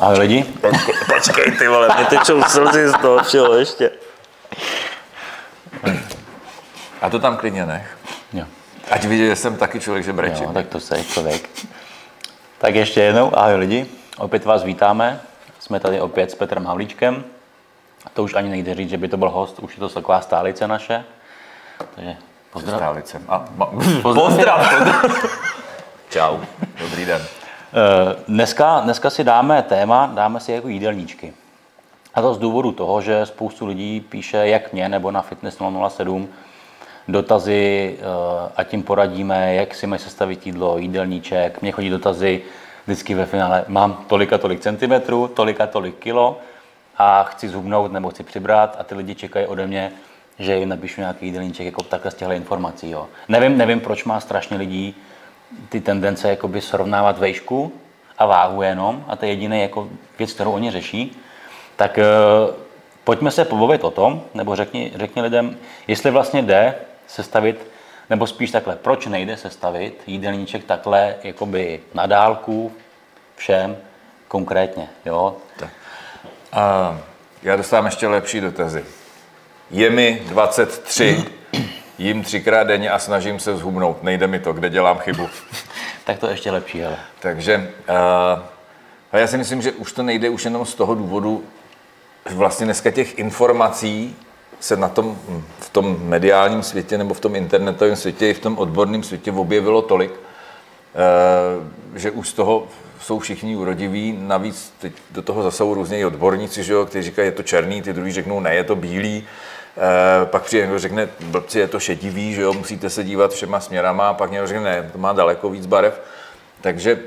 Ahoj lidi. Počkej, počkej ty vole, mě tečou slzy z toho všeho ještě. A to tam klidně nech. Jo. Ať vidí, že jsem taky člověk, že brečím. jo, tak to se člověk. Tak ještě jednou, ahoj lidi. Opět vás vítáme. Jsme tady opět s Petrem Havlíčkem. To už ani nejde říct, že by to byl host, už je to taková stálice naše. Takže pozdrav. Stálice. A, ma, Pozdrav. Čau, dobrý den. Eh, Dneska, dneska si dáme téma, dáme si jako jídelníčky. A to z důvodu toho, že spoustu lidí píše, jak mě, nebo na Fitness 007, dotazy, eh, a tím poradíme, jak si mají sestavit jídlo, jídelníček. Mně chodí dotazy vždycky ve finále, mám tolik a tolik centimetrů, tolik a tolik kilo a chci zhubnout nebo chci přibrat a ty lidi čekají ode mě, že jim napíšu nějaký jídelníček jako takhle z těchto informací. Jo. Nevím, nevím, proč má strašně lidí ty tendence jakoby srovnávat vejšku a váhu jenom a to je jediný jako věc, kterou oni řeší, tak eh, pojďme se pobavit o tom, nebo řekni, řekni lidem, jestli vlastně jde sestavit, nebo spíš takhle, proč nejde sestavit jídelníček takhle jakoby na dálku všem konkrétně, jo? A já dostávám ještě lepší dotazy. Je mi 23, jím třikrát denně a snažím se zhubnout. Nejde mi to, kde dělám chybu. Tak to je ještě lepší, hele. Takže uh, já si myslím, že už to nejde už jenom z toho důvodu, že vlastně dneska těch informací se na tom, v tom mediálním světě nebo v tom internetovém světě i v tom odborném světě objevilo tolik, uh, že už z toho jsou všichni urodiví, navíc teď do toho zasahují různě odborníci, že jo, kteří říkají, je to černý, ty druhý řeknou, ne, je to bílý, pak přijde někdo řekne, blbci, je to šedivý, že jo, musíte se dívat všema směrama, a pak někdo řekne, ne, to má daleko víc barev. Takže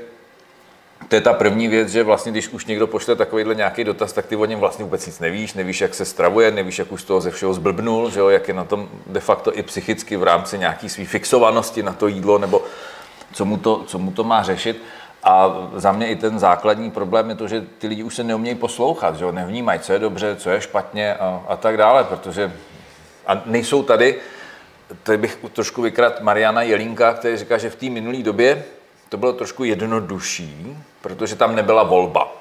to je ta první věc, že vlastně, když už někdo pošle takovýhle nějaký dotaz, tak ty o něm vlastně vůbec nic nevíš, nevíš, jak se stravuje, nevíš, jak už z toho ze všeho zblbnul, že jo, jak je na tom de facto i psychicky v rámci nějaký své fixovanosti na to jídlo, nebo co mu to, co mu to má řešit. A za mě i ten základní problém je to, že ty lidi už se neumějí poslouchat, že jo? nevnímají, co je dobře, co je špatně a, a tak dále, protože a nejsou tady, tady bych trošku vykrat Mariana Jelínka, který říká, že v té minulé době to bylo trošku jednodušší, protože tam nebyla volba.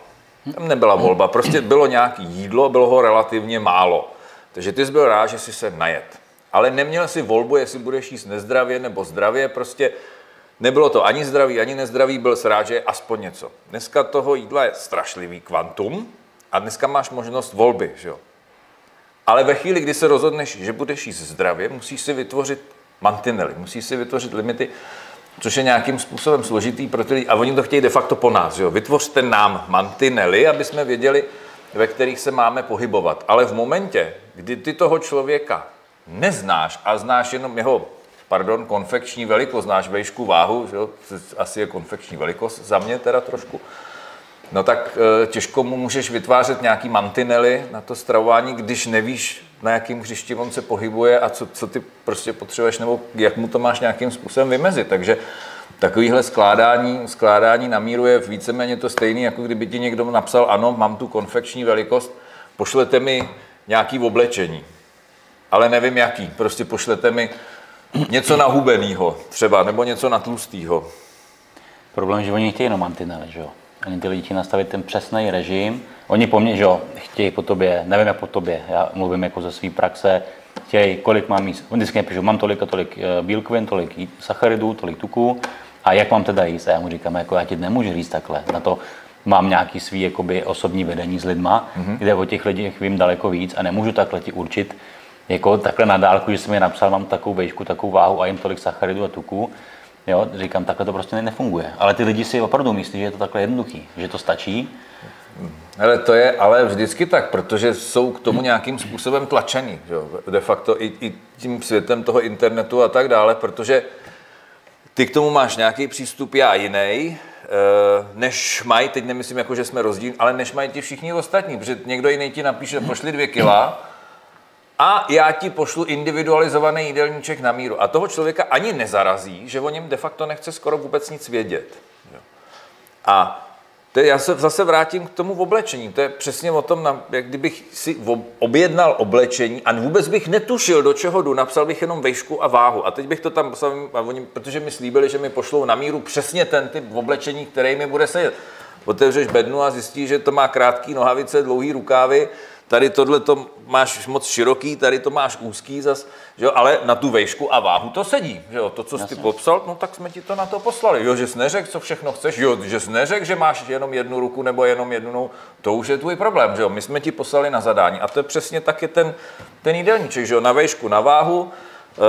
Tam nebyla volba, prostě bylo nějaké jídlo, bylo ho relativně málo. Takže ty jsi byl rád, že jsi se najet. Ale neměl si volbu, jestli budeš jíst nezdravě nebo zdravě, prostě Nebylo to ani zdravý, ani nezdravý, byl rád, že je aspoň něco. Dneska toho jídla je strašlivý kvantum a dneska máš možnost volby, že jo. Ale ve chvíli, kdy se rozhodneš, že budeš jíst zdravě, musíš si vytvořit mantinely, musíš si vytvořit limity, což je nějakým způsobem složitý pro ty lidi. A oni to chtějí de facto po nás, jo. Vytvořte nám mantinely, aby jsme věděli, ve kterých se máme pohybovat. Ale v momentě, kdy ty toho člověka neznáš a znáš jenom jeho pardon, konfekční velikost, znáš vejšku, váhu, že jo? asi je konfekční velikost za mě teda trošku, no tak e, těžko mu můžeš vytvářet nějaký mantinely na to stravování, když nevíš, na jakým hřišti on se pohybuje a co, co ty prostě potřebuješ, nebo jak mu to máš nějakým způsobem vymezit. Takže takovýhle skládání, skládání na míru je víceméně to stejné, jako kdyby ti někdo napsal, ano, mám tu konfekční velikost, pošlete mi nějaký oblečení, ale nevím jaký, prostě pošlete mi něco nahubenýho třeba, nebo něco na tlustýho. Problém je, že oni chtějí jenom mantinely, že jo. Oni ty lidi chtějí nastavit ten přesný režim. Oni po mně, že jo, chtějí po tobě, nevím jak po tobě, já mluvím jako ze své praxe, chtějí, kolik mám jíst. Oni vždycky píšou, mám tolik a tolik eh, bílkovin, tolik sacharidů, tolik tuků a jak mám teda jíst. A já mu říkám, jako já ti nemůžu říct takhle. Na to mám nějaký svý jakoby, osobní vedení s lidma, mm-hmm. kde o těch lidech vím daleko víc a nemůžu takhle ti určit, jako takhle na dálku, že jsem mi napsal, mám takovou vejšku, takovou váhu a jim tolik sacharidů a tuků, jo, říkám, takhle to prostě nefunguje. Ale ty lidi si opravdu myslí, že je to takhle jednoduchý, že to stačí. Ale to je ale vždycky tak, protože jsou k tomu nějakým způsobem tlačení, že? de facto i, i tím světem toho internetu a tak dále, protože ty k tomu máš nějaký přístup, já jiný, eh, než mají, teď nemyslím jako, že jsme rozdíl, ale než mají ti všichni ostatní, protože někdo jiný ti napíše, pošli dvě kila, a já ti pošlu individualizovaný jídelníček na míru. A toho člověka ani nezarazí, že o něm de facto nechce skoro vůbec nic vědět. A to je, já se zase vrátím k tomu oblečení. To je přesně o tom, jak kdybych si objednal oblečení a vůbec bych netušil, do čeho jdu, napsal bych jenom vejšku a váhu. A teď bych to tam poslal, protože mi slíbili, že mi pošlou na míru přesně ten typ oblečení, který mi bude sedět. otevřeš bednu a zjistíš, že to má krátký nohavice, dlouhý rukávy, tady tohle to máš moc široký, tady to máš úzký zas, že jo, ale na tu vejšku a váhu to sedí, že jo, to, co jsi ty popsal, no tak jsme ti to na to poslali, jo, že jsi neřekl, co všechno chceš, jo, že jsi neřekl, že máš jenom jednu ruku nebo jenom jednu to už je tvůj problém, že jo, my jsme ti poslali na zadání a to je přesně taky ten, ten jídelníček, že jo, na vejšku, na váhu,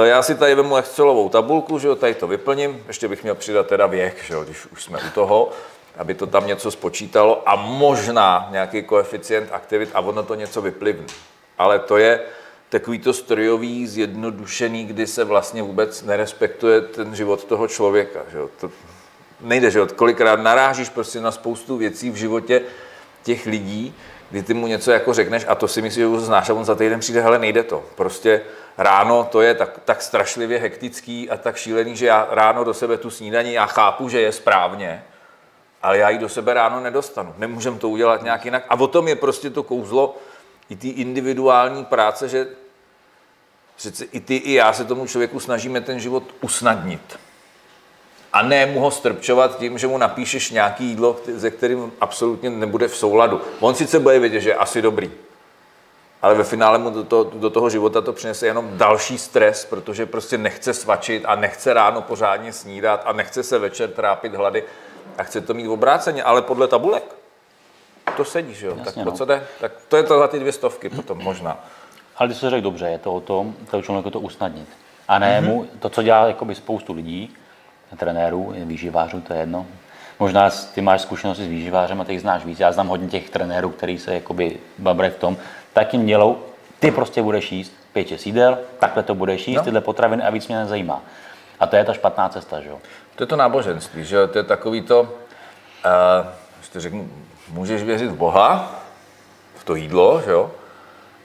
e, já si tady vemu Excelovou tabulku, že jo, tady to vyplním, ještě bych měl přidat teda věk, že jo, když už jsme u toho, aby to tam něco spočítalo a možná nějaký koeficient aktivit a ono to něco vyplivne. Ale to je takový to strojový, zjednodušený, kdy se vlastně vůbec nerespektuje ten život toho člověka. Že jo? To nejde, že jo? kolikrát narážíš prostě na spoustu věcí v životě těch lidí, kdy ty mu něco jako řekneš a to si myslíš, že už znáš a on za týden přijde, hele, nejde to. Prostě ráno to je tak, tak strašlivě hektický a tak šílený, že já ráno do sebe tu snídaní, já chápu, že je správně, ale já ji do sebe ráno nedostanu. Nemůžem to udělat nějak jinak. A o tom je prostě to kouzlo i té individuální práce, že přece i ty, i já se tomu člověku snažíme ten život usnadnit. A ne mu ho strpčovat tím, že mu napíšeš nějaký jídlo, ze kterým absolutně nebude v souladu. On sice bude vědět, že je asi dobrý, ale ve finále mu do, to, do toho života to přinese jenom další stres, protože prostě nechce svačit a nechce ráno pořádně snídat a nechce se večer trápit hlady a chce to mít v obráceně, ale podle tabulek. To sedí, že jo? Jasně, tak no. co jde? Tak to je to za ty dvě stovky potom možná. Ale ty jsi řekl dobře, je to o tom, to člověku to usnadnit. A ne mm-hmm. mu, to, co dělá jakoby spoustu lidí, trenérů, výživářů, to je jedno. Možná ty máš zkušenosti s výživářem a ty znáš víc. Já znám hodně těch trenérů, kteří se jakoby babrají v tom, tak jim dělou, ty prostě budeš jíst pět sídel, takhle to budeš jíst, no. tyhle potraviny a víc mě nezajímá. A to je ta špatná cesta, že jo? To je to náboženství, že? To je takový to, uh, to řeknu, můžeš věřit v Boha, v to jídlo, že jo?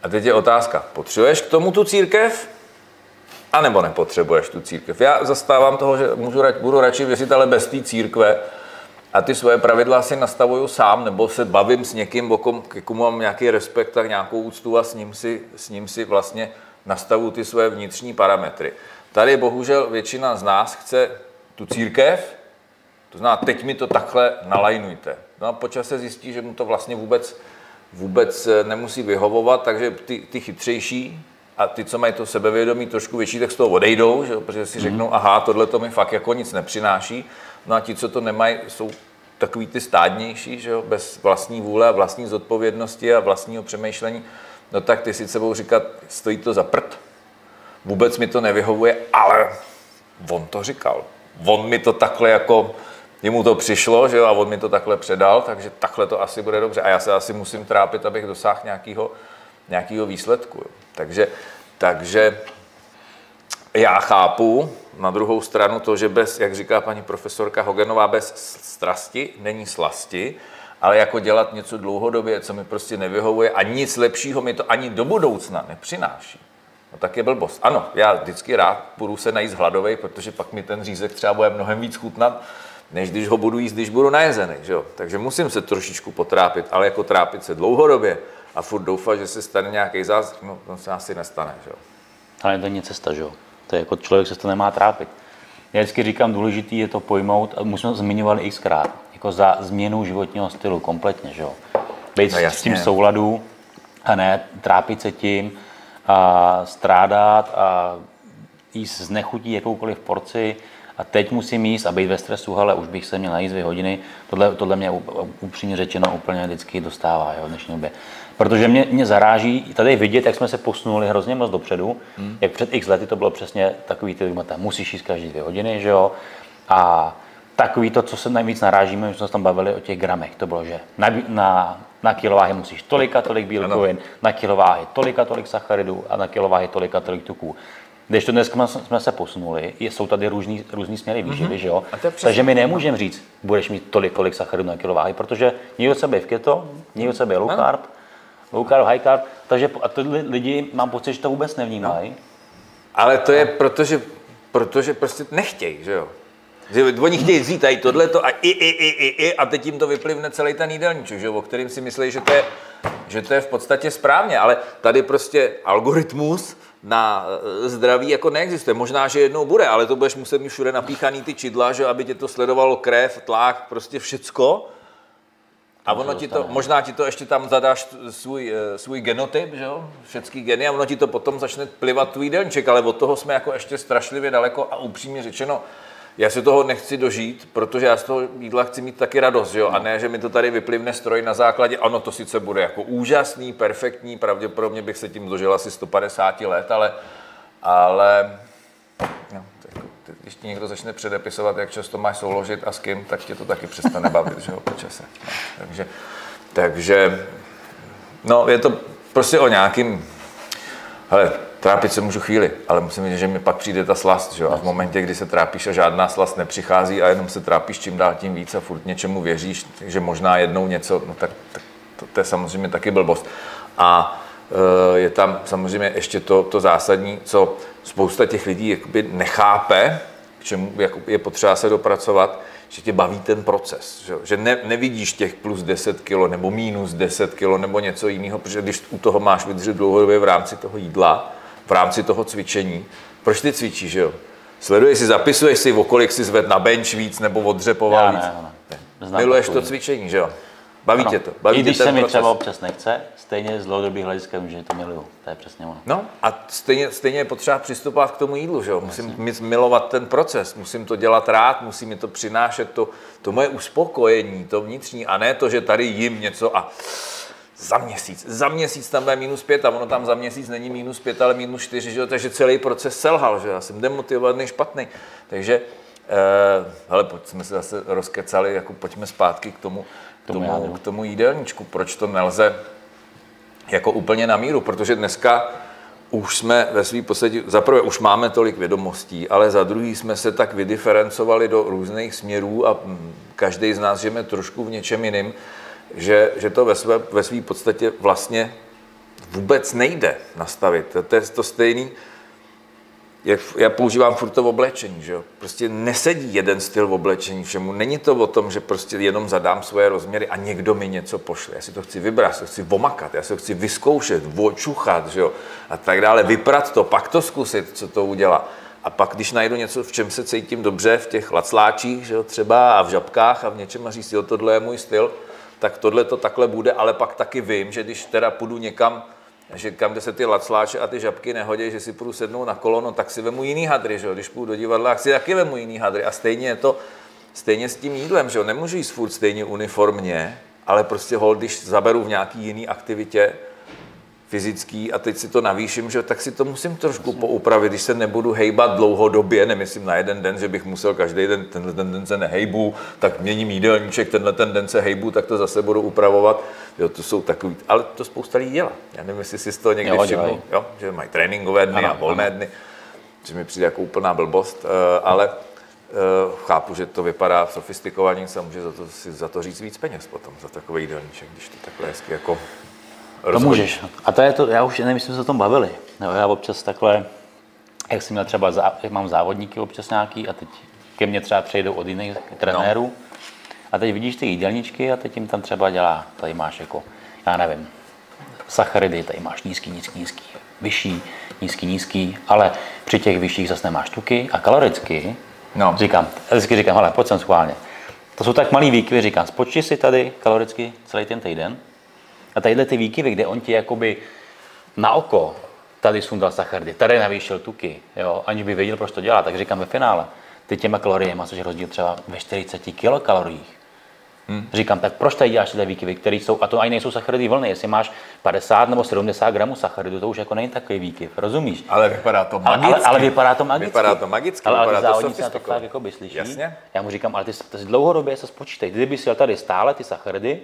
A teď je otázka, potřebuješ k tomu tu církev? A nebo nepotřebuješ tu církev? Já zastávám toho, že můžu, budu radši věřit, ale bez té církve a ty svoje pravidla si nastavuju sám, nebo se bavím s někým, k komu mám nějaký respekt, tak nějakou úctu a s ním si, s ním si vlastně nastavu ty svoje vnitřní parametry. Tady bohužel většina z nás chce tu církev, to znamená, teď mi to takhle nalajnujte. No a počas se zjistí, že mu to vlastně vůbec, vůbec eh, nemusí vyhovovat, takže ty, ty chytřejší a ty, co mají to sebevědomí trošku větší, tak z toho odejdou, že, protože si řeknou, mm. aha, tohle to mi fakt jako nic nepřináší. No a ti, co to nemají, jsou takový ty stádnější, že jo, bez vlastní vůle a vlastní zodpovědnosti a vlastního přemýšlení, no tak ty si sebou říkat, stojí to za prd, vůbec mi to nevyhovuje, ale on to říkal. On mi to takhle jako, jemu to přišlo, že jo, a on mi to takhle předal, takže takhle to asi bude dobře. A já se asi musím trápit, abych dosáhl nějakého, nějakého výsledku. Jo. Takže, takže já chápu na druhou stranu to, že bez, jak říká paní profesorka Hogenová, bez strasti není slasti, ale jako dělat něco dlouhodobě, co mi prostě nevyhovuje a nic lepšího mi to ani do budoucna nepřináší. No tak je blbost. Ano, já vždycky rád budu se najíst hladovej, protože pak mi ten řízek třeba bude mnohem víc chutnat, než když ho budu jíst, když budu najezený. Že jo? Takže musím se trošičku potrápit, ale jako trápit se dlouhodobě a furt doufat, že se stane nějaký zázrak, no to se asi nestane. Že jo? Ale to není cesta, že jo? To je jako člověk se to nemá trápit. Já vždycky říkám, důležitý je to pojmout, a už jsme to zmiňovali xkrát, jako za změnu životního stylu kompletně, že jo? Být no, s tím souladu a ne trápit se tím, a strádat a jíst z nechutí jakoukoliv porci a teď musím jíst a být ve stresu, ale už bych se měl najíst dvě hodiny. Tohle, tohle mě upřímně řečeno úplně vždycky dostává jo, v dnešní době. Protože mě, mě zaráží tady vidět, jak jsme se posunuli hrozně moc dopředu, hmm. jak před x lety to bylo přesně takový ty, musíš jíst každý dvě hodiny, že jo, a takový to, co se nejvíc narážíme, že jsme se tam bavili o těch gramech, to bylo, že na, na, na kilováhy musíš tolik a tolik bílkovin, ano. na kilováhy tolik a tolik sacharidů a na kilováhy tolik a tolik tuků. Když to dneska jsme se posunuli, jsou tady různý, různý směry výživy, mm-hmm. že jo? Takže my nemůžeme říct, budeš mít tolik, tolik sacharidů na kilováhy, protože někdo sebe je v keto, někdo sebe je low carb, low carb, high carb, takže a ty lidi, mám pocit, že to vůbec nevnímají. No. Ale to je protože, protože prostě nechtějí, že jo? Že oni chtějí vzít tady tohleto a i, i, i, i, i, a teď jim to vyplivne celý ten jídelníček, že, o kterým si myslí, že to, je, že to je v podstatě správně, ale tady prostě algoritmus na eh, zdraví jako neexistuje. Možná, že jednou bude, ale to budeš muset mít všude napíchaný ty čidla, že aby tě to sledovalo krev, tlak, prostě všecko. A ono ti to, možná ti to ještě tam zadáš svůj, eh, svůj genotyp, že jo, všechny geny a ono ti to potom začne plivat tvůj jídelníček, ale od toho jsme jako ještě strašlivě daleko a upřímně řečeno, já si toho nechci dožít, protože já z toho jídla chci mít taky radost, jo? a ne, že mi to tady vyplivne stroj na základě, ano, to sice bude jako úžasný, perfektní, pravděpodobně bych se tím dožil asi 150 let, ale, ale no, tak, když ti někdo začne předepisovat, jak často máš souložit a s kým, tak tě to taky přestane bavit, že jo, po čase. No, takže, takže, no, je to prostě o nějakým, hele, trápit se můžu chvíli, ale musím vědět, že mi pak přijde ta slast, že jo? A v momentě, kdy se trápíš a žádná slast nepřichází a jenom se trápíš čím dál tím víc a furt něčemu věříš, že možná jednou něco, no tak, tak to, to je samozřejmě taky blbost. A e, je tam samozřejmě ještě to, to zásadní, co spousta těch lidí jakoby nechápe, k čemu je potřeba se dopracovat, že tě baví ten proces, že, že ne, nevidíš těch plus 10 kilo nebo minus 10 kilo nebo něco jiného, protože když u toho máš vydržet dlouhodobě v rámci toho jídla, v rámci toho cvičení, proč ty cvičíš, že jo? Sleduješ si, zapisuješ si, o kolik si zved na bench víc nebo odřepoval Já víc. ne, ne. Miluješ to cvičení, že jo? Baví Ano. tě to. Baví I když tě se mi proces. třeba občas nechce, stejně z dlouhodobých hlediska vím, že to miluju. To je přesně ono. No a stejně, stejně je potřeba přistupovat k tomu jídlu, že jo? Musím mít- milovat ten proces, musím to dělat rád, musí mi to přinášet to, to moje uspokojení, to vnitřní, a ne to, že tady jim něco a za měsíc, za měsíc tam bude minus pět a ono tam za měsíc není minus pět, ale minus čtyři, že jo? takže celý proces selhal, že já jsem demotivovaný, špatný. Takže, eh, hele, pojď jsme se zase rozkecali, jako pojďme zpátky k tomu, k tomu tomu, k tomu jídelníčku, proč to nelze jako úplně na míru, protože dneska už jsme ve své podstatě, za prvé už máme tolik vědomostí, ale za druhý jsme se tak vydiferencovali do různých směrů a mm, každý z nás žijeme trošku v něčem jiným, že, že to ve své, ve své podstatě vlastně vůbec nejde nastavit. To, je to stejný, jak já používám furt to oblečení, že jo? Prostě nesedí jeden styl v oblečení všemu. Není to o tom, že prostě jenom zadám svoje rozměry a někdo mi něco pošle. Já si to chci vybrat, já si to chci omakat, já si to chci vyzkoušet, očuchat, že jo? A tak dále, vyprat to, pak to zkusit, co to udělá. A pak, když najdu něco, v čem se cítím dobře, v těch lacláčích, že jo, třeba a v žabkách a v něčem a říct, jo, tohle je můj styl, tak tohle to takhle bude, ale pak taky vím, že když teda půjdu někam, že kam, kde se ty lacláče a ty žabky nehodí, že si půjdu sednout na kolo, no tak si vemu jiný hadry, že jo? když půjdu do divadla, tak si taky vemu jiný hadry a stejně je to stejně s tím jídlem, že jo? nemůžu jíst furt stejně uniformně, ale prostě hol, když zaberu v nějaký jiný aktivitě, fyzický a teď si to navýším, že, tak si to musím trošku poupravit, když se nebudu hejbat dlouhodobě, nemyslím na jeden den, že bych musel každý den, tenhle ten den se nehejbu, tak měním jídelníček, tenhle ten den se hejbu, tak to zase budu upravovat. Jo, to jsou takový, ale to spousta lidí dělá. Já nevím, jestli si z toho někdy všimnu, jo, že mají tréninkové dny Ano, a volné dny, že mi přijde jako úplná blbost, eh, ale eh, chápu, že to vypadá sofistikovaně, se může za to, si za to říct víc peněz potom, za takový jídelníček, když to takhle hezky jako To můžeš. A to je to, já už nevím, jestli jsme se o tom bavili. Jo, já občas takhle, jak jsem měl třeba, zá, jak mám závodníky občas nějaký a teď ke mně třeba přejdou od jiných trenérů. No. A teď vidíš ty jídelníčky a teď jim tam třeba dělá, tady máš jako, já nevím, sacharidy, tady máš nízký, nízký, nízký, vyšší, nízký, nízký, ale při těch vyšších zase nemáš tuky a kaloricky, No. říkám, vždycky říkám, hele, pojď sem schválně. To jsou tak malý výkyvy, říkám, spočti si tady kaloricky celý ten týden a tadyhle ty výkyvy, kde on ti jakoby na oko tady sundal sacharidy, tady navýšil tuky, jo, aniž by věděl, proč to dělá, tak říkám ve finále, ty těma kaloriemi, což je rozdíl třeba ve 40 kilokaloriích, Hmm. Říkám, tak proč tady děláš tyhle výkyvy, které jsou, a to ani nejsou sacharidy vlny, jestli máš 50 nebo 70 gramů sacharidu, to už jako není takový výkyv, rozumíš? Ale vypadá to Ale, magicky. ale, ale, vypadá to magicky. Vypadá to magicky, ale, ale vypadá ty to na to fakt jako by slyší. Jasně. Já mu říkám, ale ty, ty dlouhodobě se spočítej. Kdyby si jel tady stále ty sacharidy,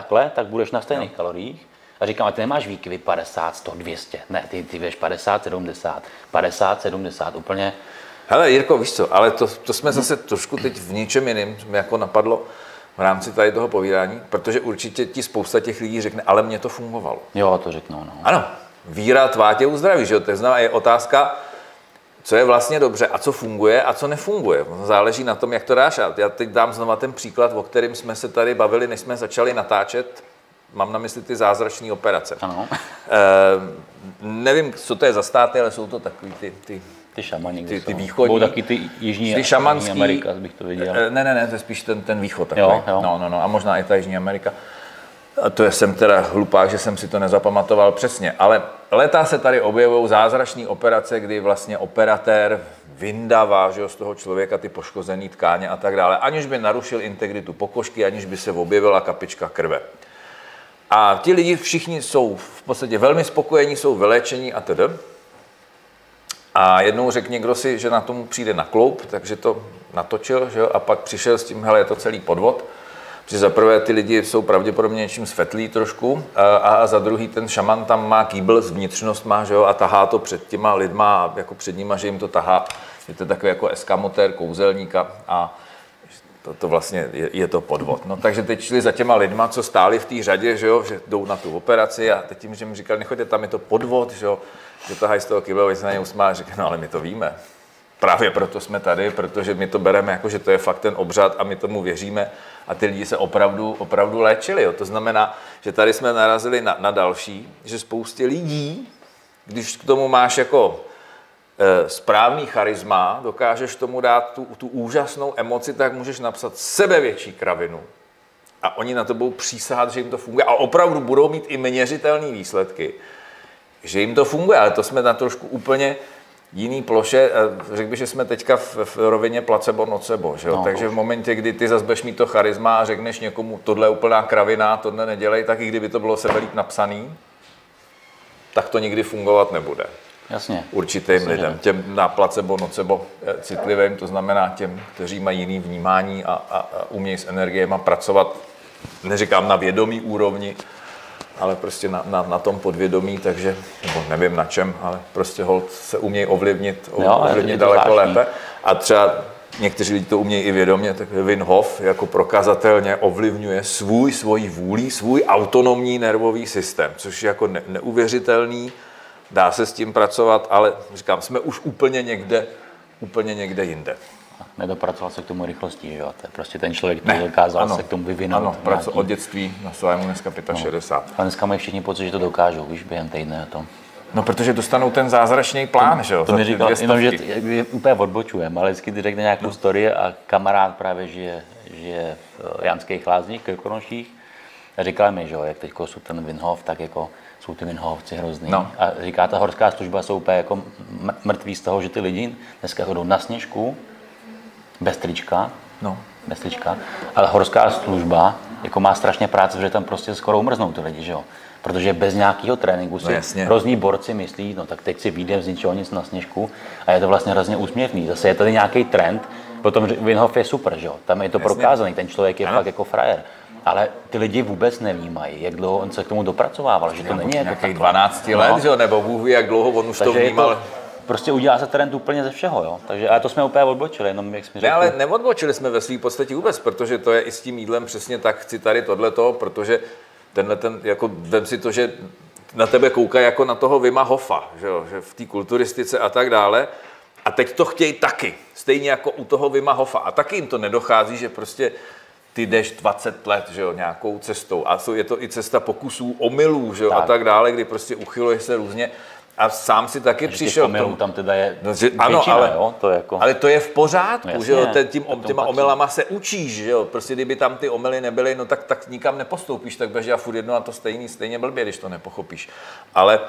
takhle, tak budeš na stejných no. kaloriích. A říkám, ale ty nemáš výkyvy 50, 100, 200. Ne, ty, ty jdeš 50, 70, 50, 70, úplně. Hele, Jirko, víš co, ale to, to jsme zase trošku teď v něčem jiném, mě jako napadlo v rámci tady toho povídání, protože určitě ti spousta těch lidí řekne, ale mně to fungovalo. Jo, to řeknou, no. Ano, víra tvá tě uzdraví, že jo? To znamená, je otázka, co je vlastně dobře a co funguje a co nefunguje. Záleží na tom, jak to dáš. Já teď dám znova ten příklad, o kterém jsme se tady bavili, než jsme začali natáčet. Mám na mysli ty zázračné operace. Ano. Eh, nevím, co to je za státy, ale jsou to takový ty, ty Ty šamani, Ty- ty, východní. Budou taky ty jižní, Ty šamanský, Amerika, bych to viděl. Eh, Ne, ne, ne, to je spíš ten, ten východ takový. Jo, jo. No, no, no, a možná i ta Jižní Amerika. A to jsem teda hlupák, že jsem si to nezapamatoval přesně. Ale leta se tady objevují zázračné operace, kdy vlastně operatér vyndává že z toho člověka ty poškozené tkáně a tak dále, aniž by narušil integritu pokožky, aniž by se objevila kapička krve. A ti lidi všichni jsou v podstatě velmi spokojení, jsou vylečení a tedy. A jednou řekl někdo si, že na tomu přijde na kloup, takže to natočil, že jo, a pak přišel s tím, hele, je to celý podvod. Protože za prvé ty lidi jsou pravděpodobně něčím svetlí trošku a, za druhý ten šaman tam má kýbl s vnitřnostma, že jo, a tahá to před těma lidma, jako před nima, že jim to tahá. Je to takový jako eskamotér, kouzelníka a to, to vlastně je, je, to podvod. No, takže teď šli za těma lidma, co stáli v té řadě, že, jo, že jdou na tu operaci a teď tím, že mi říkali, nechoďte tam, je to podvod, že, jo, že tahají z toho kybla, se na ně usmál, říká, no ale my to víme. Právě proto jsme tady, protože my to bereme jako, že to je fakt ten obřad a my tomu věříme a ty lidi se opravdu, opravdu léčili. Jo. To znamená, že tady jsme narazili na, na další, že spoustě lidí, když k tomu máš jako e, správný charisma, dokážeš tomu dát tu, tu úžasnou emoci, tak můžeš napsat sebevětší kravinu. A oni na to budou přísahat, že jim to funguje. A opravdu budou mít i měřitelné výsledky, že jim to funguje. Ale to jsme na trošku úplně jiný ploše, řekl bych, že jsme teďka v, v rovině placebo nocebo, že jo? No, takže v momentě, kdy ty zase budeš mít to charisma a řekneš někomu, tohle je úplná kravina, tohle nedělej, tak i kdyby to bylo sebelíp napsaný, tak to nikdy fungovat nebude. Jasně. Určitým Jasně, lidem, že? těm na placebo nocebo citlivým, to znamená těm, kteří mají jiný vnímání a, a, a umějí s energiemi pracovat, neříkám na vědomí úrovni, ale prostě na, na, na tom podvědomí, takže, nebo nevím na čem, ale prostě hold se umějí ovlivnit, Jo, ovlivnit je to daleko zvláštní. lépe. A třeba někteří lidi to umějí i vědomě, tak Wim Hof jako prokazatelně ovlivňuje svůj, svoji vůli, svůj autonomní nervový systém, což je jako ne, neuvěřitelný, dá se s tím pracovat, ale říkám, jsme už úplně někde, úplně někde jinde. Nedopracoval se k tomu rychlostí, že jo? To je prostě ten člověk, který dokázal se k tomu vyvinout. Ano, pracu nějaký- od dětství na svému dneska 65. Ale dneska mají všichni pocit, že to dokážou, víš, během týdne a to. No, protože dostanou ten zázračný plán, že jo? To mi říkal, jenom, že je- úplně odbočujeme, ale vždycky ty řekne nějakou story a kamarád právě žije, žije v eh, Janských lázních, Krkonoších a říkal mi, že jo, jak teď jsou ten Winhof, tak jako jsou ty Winhofci hrozný. No. A říká, ta horská služba jsou úplně jako mrtví z toho, že ty lidi dneska chodou na sněžku, bez trička, No. bez trička, ale horská služba jako má strašně práce, protože tam prostě skoro umrznou ty lidi, že jo. Protože bez nějakého tréninku si No jasně. hrozný borci myslí, no tak teď si vyjdem z ničeho nic na sněžku a je to vlastně hrozně úsměvný. Zase je tady nějaký trend, potom Winhof je super, že jo, tam je to Jasně. prokázaný, ten člověk je Ano. fakt jako frajer. Ale ty lidi vůbec nevnímají, jak dlouho on se k tomu dopracovával, že to není jako nějakých takhle. 12 let, No. že jo, nebo Bůh ví, jak dlouho on už to Takže je vnímal. to, prostě udělá se trend úplně ze všeho, jo. Takže, ale to jsme úplně odbočili, jenom jak jsme Ne, ale neodbočili jsme ve své podstatě vůbec, protože to je i s tím jídlem přesně tak, chci tady tohleto, protože tenhle ten, jako vem si to, že na tebe koukají jako na toho Vima Hofa, že, jo, že v té kulturistice a tak dále. A teď to chtějí taky, stejně jako u toho Vima Hofa. A taky jim to nedochází, že prostě ty jdeš 20 let, že jo, nějakou cestou. A je to i cesta pokusů, omylů, že jo, a Tak. tak dále, kdy prostě uchyluješ se různě. A sám si taky přišel přišel k tomu. tam teda je No, že- většina, ano, ale- jo, to je jako... Ale to je v pořádku, No že jo, jasně, ten, tím, těma patří. omylama se učíš, že jo, prostě kdyby tam ty omyly nebyly, no tak, tak nikam nepostoupíš, tak budeš dělat furt jedno a to stejný, stejně blbě, když to nepochopíš. Ale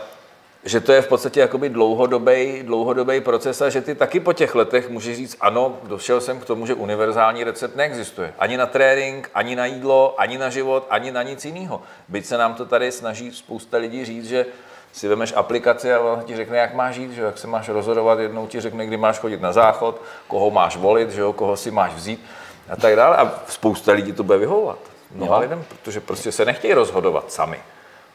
že to je v podstatě jakoby dlouhodobý, dlouhodobý proces a že ty taky po těch letech můžeš říct, ano, došel jsem k tomu, že univerzální recept neexistuje. Ani na trénink, ani na jídlo, ani na život, ani na nic jiného. Byť se nám to tady snaží spousta lidí říct, že si vemeš aplikaci a on ti řekne, jak máš žít, že jak se máš rozhodovat, jednou ti řekne, kdy máš chodit na záchod, koho máš volit, že jo, koho si máš vzít a tak dále. A spousta lidí to bude vyhovovat. Mnoha Jo. lidem, protože prostě se nechtějí rozhodovat sami.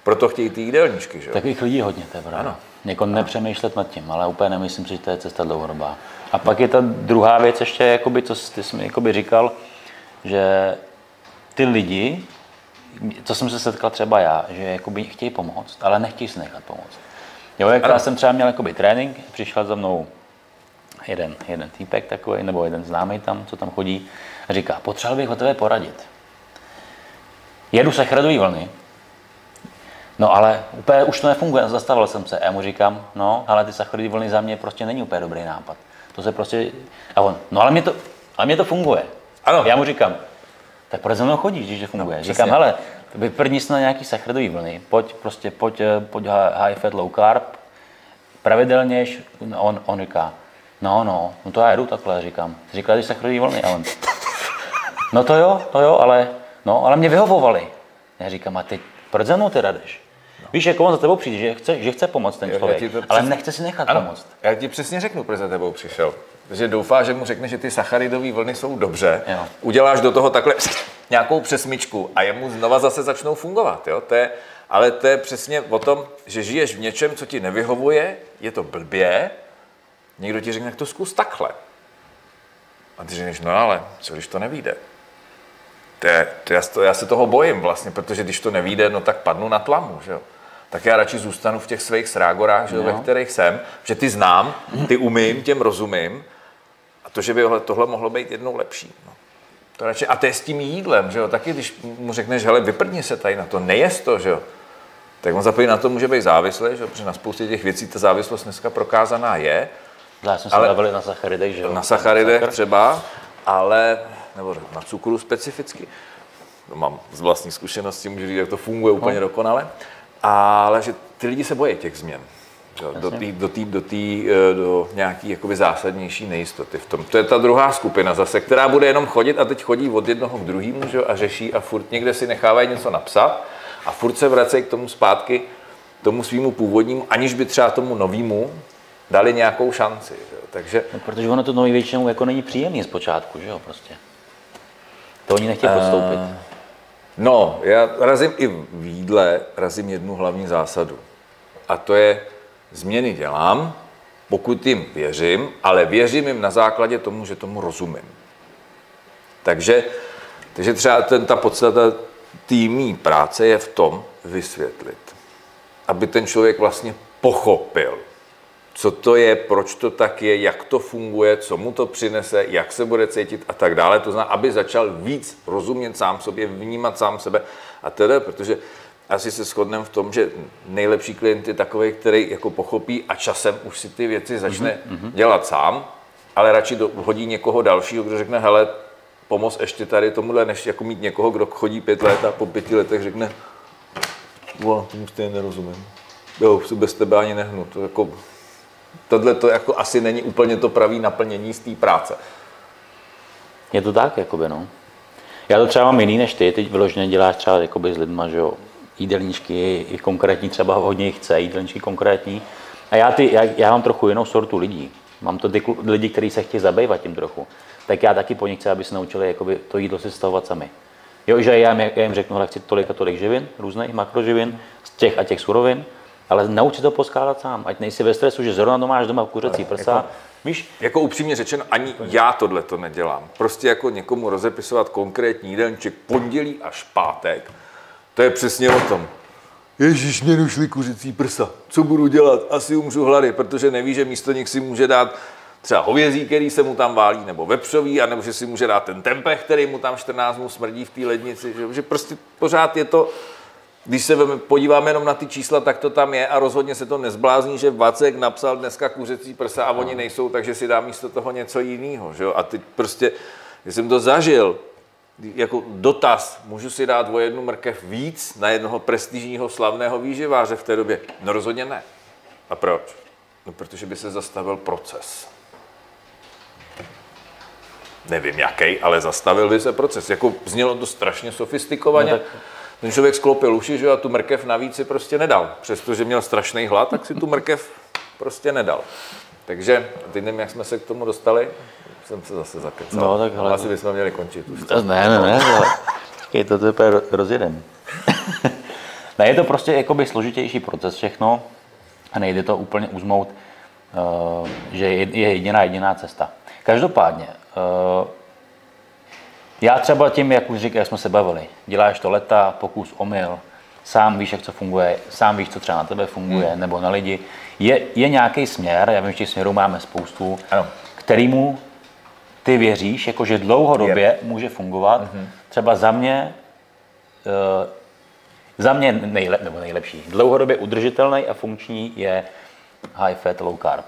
Proto chtějí ty jídelníčky, že jo. Takových lidí hodně, to je pravda. Ano. Jako nepřemýšlet nad tím, ale úplně nemyslím si, že to je cesta dlouhodobá. A pak je ta druhá věc ještě, jakoby, co jsi, ty jsi mi jakoby říkal, že ty lidi, co jsem se setkal třeba já, že jakoby chtějí pomoct, ale nechtějí si nechat pomoct. Jo, jak já jsem třeba měl jakoby trénink, přišel za mnou jeden, jeden týpek takový, nebo jeden známý tam, co tam chodí, a říká, potřeboval bych o tebe poradit. Jedu se chradový vlny, No ale úplně už to nefunguje, zastavil jsem se. A já mu říkám, no, ale ty sacharidové vlny za mě prostě není úplně dobrý nápad. To se prostě... A on, no ale mě to, ale mě to funguje. Ano. Já mu říkám, tak proč za mnou chodíš, když to funguje? No, říkám, hele, vyprdni se na nějaký sacharidový vlny, pojď prostě, pojď, eh, pojď high fat, low carb, pravidelně, on, on říká, no, no, no to já jedu takhle, říkám. Ty říkal, že sacharidový vlny, ale no to jo, to jo, ale, no, ale mě vyhovovali. Já říkám, a teď proč za mnou teda jdeš? No. Víš, jako on za tebou přijde, že chce, že chce pomoct ten člověk, to ale přes... nechce si nechat ano, pomoct. Já ti přesně řeknu, proč za tebou přišel. Protože doufá, že mu řekne, že ty sacharidové vlny jsou dobře. Jo. Uděláš do toho takhle nějakou přesmičku a jemu znova zase začnou fungovat. Jo? To je, ale to je přesně o tom, že žiješ v něčem, co ti nevyhovuje, je to blbě, někdo ti řekne, jak to zkus takhle. A ty řekneš, no ale co když to nevíde? To je, to já, to, já se toho bojím vlastně, protože když to nevíde, no tak padnu na tlamu, že jo. Tak já radši zůstanu v těch svých srágorách, že jo, ve kterých jsem, že ty znám, ty umím, těm rozumím a to, že by tohle mohlo být jednou lepší. No. To radši, a to je s tím jídlem, že jo, taky když mu řekneš, hele, vyprdni se tady na to, nejest to, že jo, tak on zapojí na to může být závislý, že? protože na spoustě těch věcí ta závislost dneska prokázaná je. Já jsem se bavili na sacharidech, že jo? Na sacharidech třeba, ale, nebo na cukru specificky. To mám z vlastní zkušenosti, můžu říct, jak to funguje úplně no. dokonale. Ale že ty lidi se bojí těch změn. Do, tý, do, tý, do, tý, eh, do nějaký jakoby zásadnější nejistoty v tom. To je ta druhá skupina zase, která bude jenom chodit a teď chodí od jednoho k druhému že, a řeší a furt někde si nechávají něco napsat a furt se vracejí k tomu zpátky, tomu svýmu původnímu, aniž by třeba tomu novému dali nějakou šanci. Že? Takže... No, protože ono to nový většinou jako není příjemný zpočátku, že jo, prostě. To oni nechtějí podstoupit. Uh, no, já razím i v jídle, razím jednu hlavní zásadu. A to je, změny dělám, pokud jim věřím, ale věřím jim na základě tomu, že tomu rozumím. Takže, takže třeba ten, ta podstata týmní práce je v tom vysvětlit, aby ten člověk vlastně pochopil, co to je, proč to tak je, jak to funguje, co mu to přinese, jak se bude cítit a tak dále. To znamená, aby začal víc rozumět sám sobě, vnímat sám sebe a tedy, protože asi se shodneme v tom, že nejlepší klient je takový, který jako pochopí a časem už si ty věci začne mm-hmm. dělat sám, ale radši do, hodí někoho dalšího, kdo řekne, hele, pomoz ještě tady tomuhle, než jako mít někoho, kdo chodí pět let a po pěti letech řekne, wow, tomu stejně nerozumím. Jo, bez tebe ani nehnu. To jako, tohle to jako asi není úplně to pravý naplnění z té práce. Je to tak, jakoby, no. Já to třeba mám jiný než ty, teď vyloženě děláš třeba jakoby s lidma, že jo, jídelníčky, i konkrétní, třeba hodně jich chce, jídelníčky konkrétní. A já, ty, já, já mám trochu jinou sortu lidí. Mám to ty lidi, kteří se chtějí zabývat tím trochu. Tak já taky po nich chci, aby se naučili jakoby, to jídlo si stavovat sami. Jo, že já, já jim řeknu, že chci tolik a tolik živin, různých makroživin, z těch a těch surovin, ale nauč to poskládat sám, ať nejsi ve stresu, že zrovna to máš doma kuřecí prsa. Jako, víš? Jako upřímně řečeno, ani já tohle to nedělám. Prostě jako někomu rozepisovat konkrétní jídelníček pondělí až pátek, to je přesně o tom. Ježíš, mě došli kuřecí prsa. Co budu dělat? Asi umřu hlady, protože neví, že místo nich si může dát třeba hovězí, který se mu tam válí, nebo vepřový, anebo že si může dát ten tempeh, který mu tam 14 mu smrdí v té lednici. Že, že prostě pořád je to, když se podíváme jenom na ty čísla, tak to tam je a rozhodně se to nezblázní, že Vacek napsal dneska kuřecí prsa a oni nejsou, takže si dá místo toho něco jiného. Že? A teď prostě, když jsem to zažil, jako dotaz, můžu si dát o jednu mrkev víc na jednoho prestižního slavného výživáře v té době? No rozhodně ne. A proč? No protože by se zastavil proces. Nevím jaký, ale zastavil by se proces. Jako znělo to strašně sofistikovaně. No tak... Ten člověk sklopil uši, že a tu mrkev navíc si prostě nedal. Přestože měl strašný hlad, tak si tu mrkev prostě nedal. Takže teď nevím, jak jsme se k tomu dostali jsem se zase zakecal. No, tak hele. Asi bychom měli končit už. To, ne, ne, ne, ale je to teprve rozjedem. ne, je to prostě jakoby složitější proces všechno a nejde to úplně uzmout, uh, že je jediná jediná cesta. Každopádně, uh, já třeba tím, jak už jak jsme se bavili, děláš to leta, pokus, omyl, sám víš, jak to funguje, sám víš, co třeba na tebe funguje, hmm. nebo na lidi. Je, je nějaký směr, já vím, že těch směrů máme spoustu, ano. kterýmu ty věříš, jakože dlouhodobě yep. může fungovat. Mm-hmm. Třeba za mě, uh, za mě nejle, nebo nejlepší, dlouhodobě udržitelný a funkční je high fat, low carb.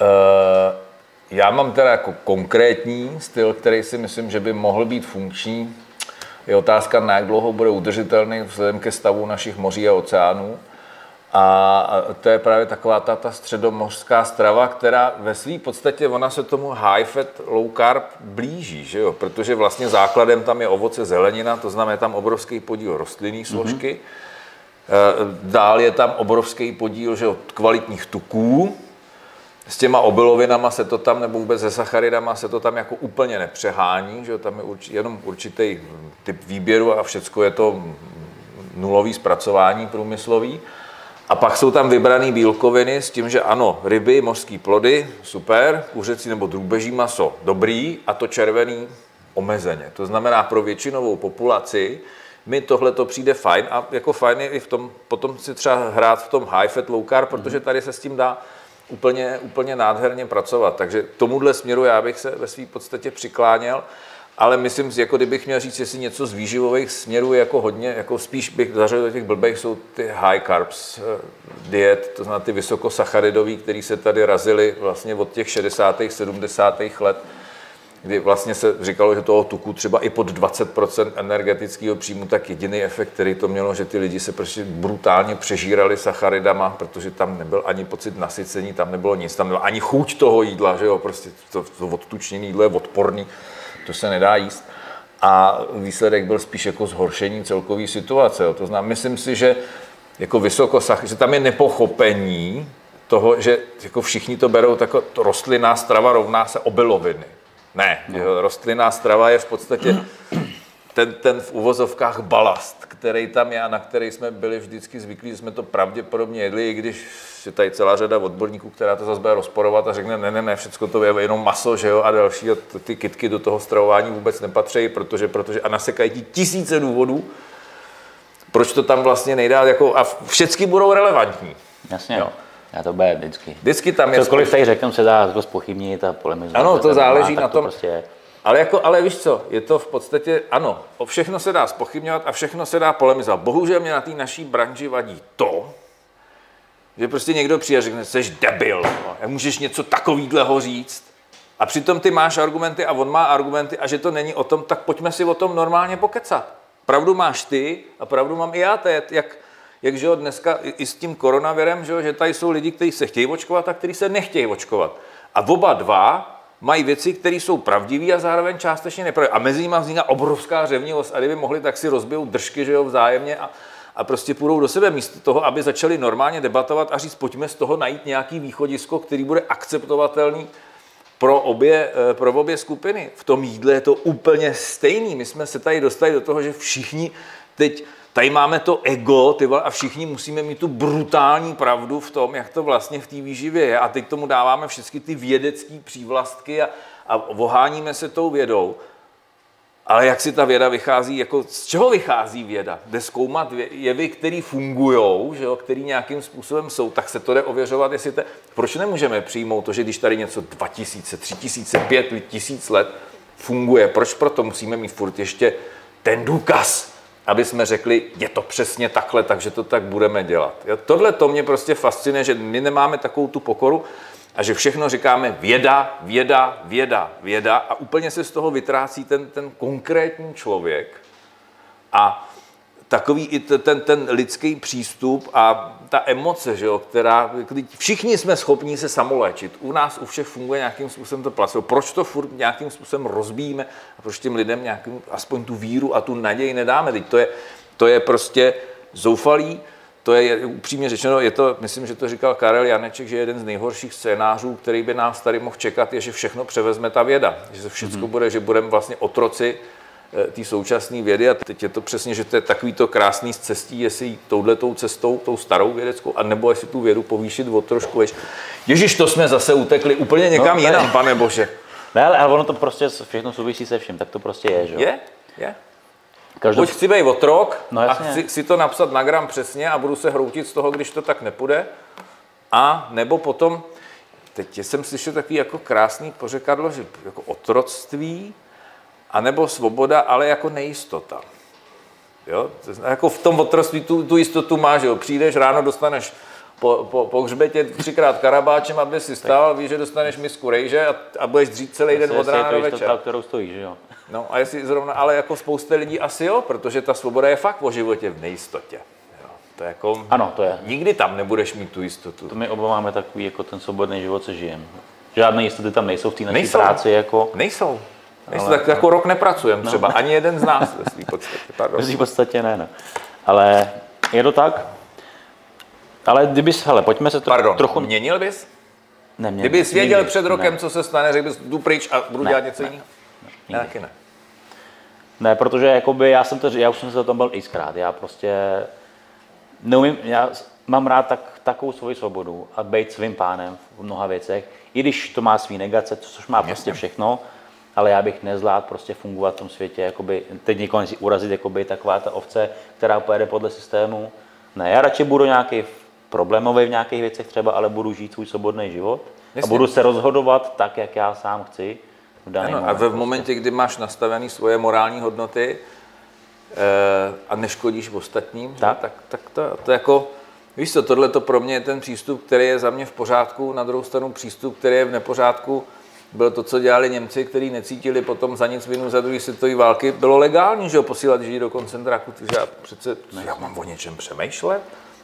Uh, já mám teda jako konkrétní styl, který si myslím, že by mohl být funkční. Je otázka, na jak dlouho bude udržitelný vzhledem ke stavu našich moří a oceánů. A to je právě taková ta, ta středomořská strava, která ve své podstatě, ona se tomu high fat, low carb blíží, že jo? protože vlastně základem tam je ovoce, zelenina, to znamená tam obrovský podíl rostlinných složky. Mm-hmm. Dál je tam obrovský podíl že jo, kvalitních tuků, s těma obilovinama se to tam, nebo vůbec se sacharidama se to tam jako úplně nepřehání, že tam je urč, jenom určitý typ výběru a všecko je to nulový zpracování průmyslový. A pak jsou tam vybrané bílkoviny s tím, že ano, ryby, mořské plody, super, kuřecí nebo drůbeží maso, dobrý, a to červený omezeně. To znamená pro většinovou populaci mi tohle to přijde fajn a jako fajn je i v tom, potom si třeba hrát v tom high fat low carb, protože tady se s tím dá úplně, úplně nádherně pracovat. Takže tomuhle směru já bych se ve své podstatě přikláněl, ale myslím si, jako kdybych měl říct, jestli něco z výživových směrů je jako hodně, jako spíš bych zařadil do těch blbých, jsou ty high carbs eh, diet, to znamená ty vysokosacharidový, které se tady razily vlastně od těch 60. 70. let, kdy vlastně se říkalo, že toho tuku třeba i pod 20% energetického příjmu, tak jediný efekt, který to mělo, že ty lidi se prostě brutálně přežírali sacharidama, protože tam nebyl ani pocit nasycení, tam nebylo nic, tam nebyla ani chuť toho jídla, že jo, prostě to, to odtučněné jídlo je odporný, to se nedá jíst. A výsledek byl spíš jako zhoršení celkové situace. Jo. To znamená, myslím si, že jako vysoko, že tam je nepochopení toho, že jako všichni to berou, tak rostlinná strava rovná se obiloviny. Ne, no. rostlinná strava je v podstatě ten, ten v uvozovkách balast, který tam je a na který jsme byli vždycky zvyklí, že jsme to pravděpodobně jedli, i když je tady celá řada odborníků, která to zase bude rozporovat a řekne, ne, ne, ne, všechno to je jenom maso, že jo, a další, a ty kitky do toho stravování vůbec nepatří, protože, protože a nasekají ti tisíce důvodů, proč to tam vlastně nejde, jako, a všechny budou relevantní. Jasně. Jo. Já to bude vždycky. Vždycky tam je... Cokoliv tady řeknu, se dá jako spochybnit a polemizovat. Ano, to záleží na tom. To prostě je. Ale, jako, ale víš co, je to v podstatě, ano, o všechno se dá spochybňovat a všechno se dá polemizovat. Bohužel mě na té naší branži vadí to, že prostě někdo přijde a řekne, jsi debil, no, jak můžeš něco takového říct. A přitom ty máš argumenty a on má argumenty a že to není o tom, tak pojďme si o tom normálně pokecat. Pravdu máš ty a pravdu mám i já. To je, jak, jak že jo, dneska i s tím koronavirem, že, jo, že tady jsou lidi, kteří se chtějí očkovat a kteří se nechtějí očkovat. A oba dva mají věci, které jsou pravdivé a zároveň částečně nepravdivé. A mezi nimi vzniká obrovská řevnivost a kdyby mohli, tak si rozbijou držky že jo, vzájemně a, a prostě půjdou do sebe místo toho, aby začali normálně debatovat a říct, pojďme z toho najít nějaký východisko, který bude akceptovatelný pro obě, eh, pro obě skupiny. V tom jídle je to úplně stejný. My jsme se tady dostali do toho, že všichni teď Tady máme to ego ty vole, a všichni musíme mít tu brutální pravdu v tom, jak to vlastně v té výživě je. A teď tomu dáváme všechny ty vědecké přívlastky a, a voháníme se tou vědou. Ale jak si ta věda vychází, jako z čeho vychází věda? Jde zkoumat jevy, které fungují, které nějakým způsobem jsou, tak se to jde ověřovat, jestli te... Proč nemůžeme přijmout to, že když tady něco 2000, 3000, 5000 let funguje, proč proto musíme mít furt ještě ten důkaz? Aby jsme řekli, je to přesně takhle, takže to tak budeme dělat. Tohle to mě prostě fascinuje, že my nemáme takovou tu pokoru a že všechno říkáme věda, věda, věda, věda a úplně se z toho vytrácí ten, ten konkrétní člověk a takový i ten, ten lidský přístup a ta emoce, že jo, která, všichni jsme schopni se samoléčit. U nás u všech funguje nějakým způsobem to placebo. Proč to furt nějakým způsobem rozbíjíme a proč těm lidem nějakým, aspoň tu víru a tu naději nedáme? Teď to je, to je prostě zoufalý, to je upřímně řečeno, je to, myslím, že to říkal Karel Janeček, že jeden z nejhorších scénářů, který by nás tady mohl čekat, je, že všechno převezme ta věda. Že se všechno mm-hmm. bude, že budeme vlastně otroci té současné vědy a teď je to přesně, že to je takový to krásný z cestí, jestli jít touhletou cestou, tou starou vědeckou, anebo jestli tu vědu povýšit o trošku veš. Ježíš, to jsme zase utekli úplně někam no, jinam, pane bože. Ne, ale, ale ono to prostě všechno souvisí se vším, tak to prostě je, že Je, je. Každou... Buď chci být otrok no, a chci, si to napsat na gram přesně a budu se hroutit z toho, když to tak nepůjde. A nebo potom, teď jsem slyšel takový jako krásný pořekadlo, že jako otroctví anebo svoboda, ale jako nejistota. Jo? Jako v tom otroství tu, tu jistotu máš, jo? přijdeš, ráno dostaneš po, po, po hřbetě třikrát karabáčem, aby si stál, víš, že dostaneš misku rejže a, a budeš dřít celý den od rána do večera. jistota, kterou stojíš, že jo? No a jestli zrovna, ale jako spousta lidí asi jo, protože ta svoboda je fakt o životě v nejistotě. Jo, to je jako, Ano, to je. Nikdy tam nebudeš mít tu jistotu. To my oba máme takový jako ten svobodný život, co žijeme. Žádné jistoty tam nejsou v té naší Nejsou. práci, jako Nejsou. Nejsou tak jako rok nepracujeme třeba, ani jeden z nás ve svým podstatě. Pardon. v podstatě ne, no. Ale je to tak? Ale kdybys, hele, pojďme se tro, Pardon, trochu... měnil bys? Ne, mě, Kdybys věděl nikdy. před rokem, ne, co se stane, řekl bys, jdu pryč a budu Ne, dělat něco ne, jiného? nikdy. Taky ne. ne, protože jakoby já jsem to, já už jsem se o tom byl xkrát, já prostě neumím, já mám rád tak, takovou svoji svobodu a být svým pánem v mnoha věcech, i když to má svý negace, což má prostě všechno, ale já bych nezvládl prostě fungovat v tom světě, jakoby, teď někoho nechci urazit, jakoby taková ta ovce, která pojede podle systému. Ne, já radši budu nějaký problémový v nějakých věcech třeba, ale budu žít svůj svobodný život a Jasně. budu se rozhodovat tak, jak já sám chci v Ano, a moment. ve v momentě, kdy máš nastavené svoje morální hodnoty eh, a neškodíš ostatním, Tak. tak, tak, tak to, to jako, víš co, tohle to pro mě je ten přístup, který je za mě v pořádku, na druhou stranu přístup, který je v nepořádku, bylo to, co dělali Němci, kteří necítili potom za nic vinu za druhé světové války. Bylo legální, že jo, posílat židi do koncentráku, takže já přece, já mám o něčem přemýšlet,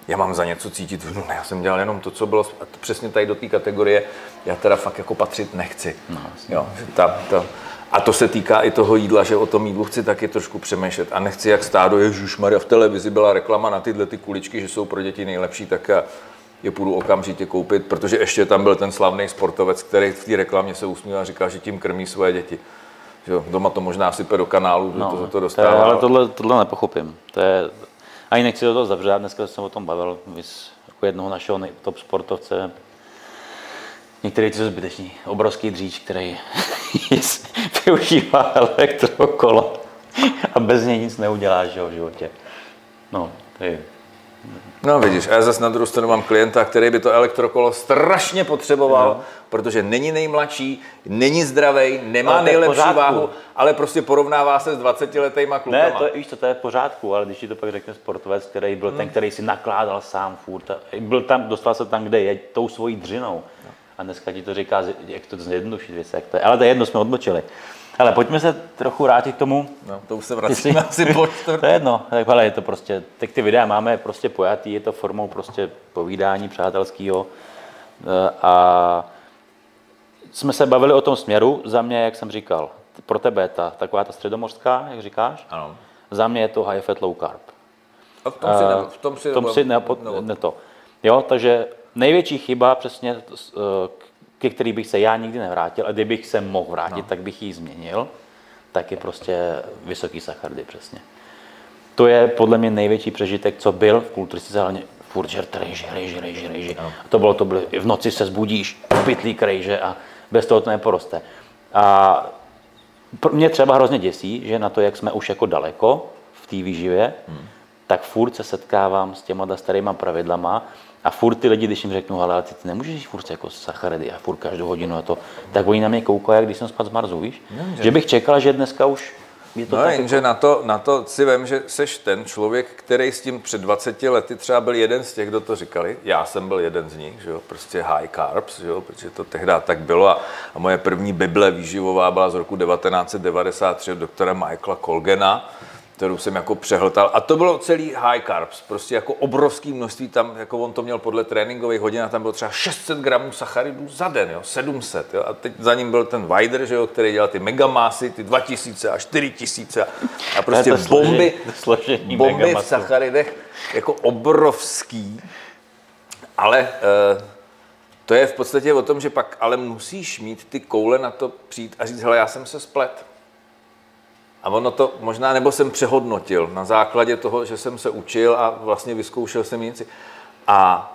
já mám za něco cítit vinu, ne, já jsem dělal jenom to, co bylo, a to přesně tady do té kategorie, já teda fakt jako patřit nechci. No, jo, ta, ta, a to se týká i toho jídla, že o tom jídlu chci taky trošku přemýšlet. A nechci jak stádo, Ježíš Maria, v televizi byla reklama na tyhle ty kuličky, že jsou pro děti nejlepší, tak je půjdu okamžitě koupit, protože ještě tam byl ten slavný sportovec, který v té reklamě se usmíval a říkal, že tím krmí svoje děti. Že jo, doma to možná sype do kanálu, no, to za to To je, dostává. ale tohle, tohle nepochopím. To je, ani nechci do toho zavřát, dneska jsem o tom bavil vys, jako jednoho našeho top sportovce. Některý jsou zbytečný, obrovský dříč, který využívá elektrokolo a bez něj nic neudělá že jo, v životě. No, to je, No vidíš, a já zase na druhou stranu mám klienta, který by to elektrokolo strašně potřeboval, No. protože není nejmladší, není zdravý, nemá Ale v nejlepší váhu, ale prostě porovnává se s 20-letýma klukama. ne, to je, víš co, to je v pořádku, ale když ti to pak řekne sportovec, který byl ten, který si nakládal sám furt, a byl tam, dostal se tam, kde je, tou svojí dřinou. A dneska ti to říká, jak to zjednodušit věc, jak to je. Ale to je jedno, jsme odbočili. Ale pojďme se trochu vrátit k tomu, No, to už se vracíme asi po to je jedno, tak, ale je to prostě, tak ty videa máme prostě pojatý, je to formou prostě povídání přátelského a jsme se bavili o tom směru, za mě, jak jsem říkal, pro tebe je ta, taková ta středomořská, jak říkáš, Ano. za mě je to high fat low carb. A v tom si, ne, v tom si, V tom si ne, nebo- ne to. Jo, takže největší chyba přesně, eh, ke který bych se já nikdy nevrátil, a kdybych se mohl vrátit, no. tak bych ji změnil, tak je prostě vysoký sacharidy přesně. To je podle mě největší přežitek, co byl v kulturistice, hlavně furt žert rejži, rejži, rejži, rejži. A to bylo, to bylo, v noci se zbudíš, pytlík rejže a bez toho to neporoste. A mě třeba hrozně děsí, že na to, jak jsme už jako daleko v té výživě, hmm. tak furt se setkávám s těma starýma pravidlama a furt ty lidi, když jim řeknu, ale ty, ty nemůžeš jít furt jako sacharidy a furt každou hodinu a to, tak oni na mě koukají, jak když jsem spad z Marsu, víš? Že bych čekal, že dneska už je to No, tak jenže na to, na to si vem, že seš ten člověk, který s tím před 20 lety třeba byl jeden z těch, kdo to říkali. Já jsem byl jeden z nich, že jo, prostě high carbs, že jo, protože to tehdy tak bylo. A, a moje první Bible výživová byla z roku 1993 od doktora Michaela Colgena, kterou jsem jako přehltal. A to bylo celý high carbs, prostě jako obrovský množství tam, jako on to měl podle tréninkových hodin, a tam bylo třeba 600 gramů sacharidů za den, jo, 700. Jo, a teď za ním byl ten Weider, že jo, který dělal ty megamasy, ty 2000 a 4000 a prostě to složení- bomby, složení bomby v sacharidech jako obrovský. Ale eh, to je v podstatě o tom, že pak ale musíš mít ty koule na to přijít a říct, hele, já jsem se splet. A ono to možná, nebo jsem přehodnotil na základě toho, že jsem se učil a vlastně vyzkoušel jsem něco. A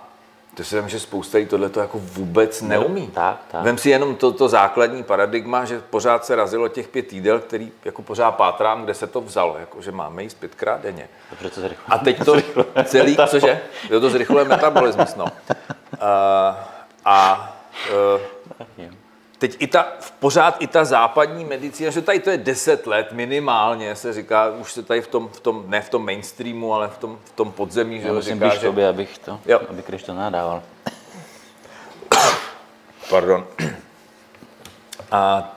to si vím, že spousta lidí tohle to jako vůbec neumí. tak, tak. Vem si jenom to, to základní paradigma, že pořád se razilo těch pět jídel, který jako pořád pátrám, kde se to vzalo, jako že máme jíst pětkrát denně. Dobře, rychle. A teď to celý, cože? Jo, to zrychluje metabolismus, no. A, a uh, teď i ta, pořád i ta západní medicína, že tady to je 10 let minimálně, se říká, už se tady v tom, v tom ne v tom mainstreamu, ale v tom, v tom podzemí, že Já jo, musím říká, blíž že... tobě, abych to, Jo. aby Krištof nadával. Pardon. A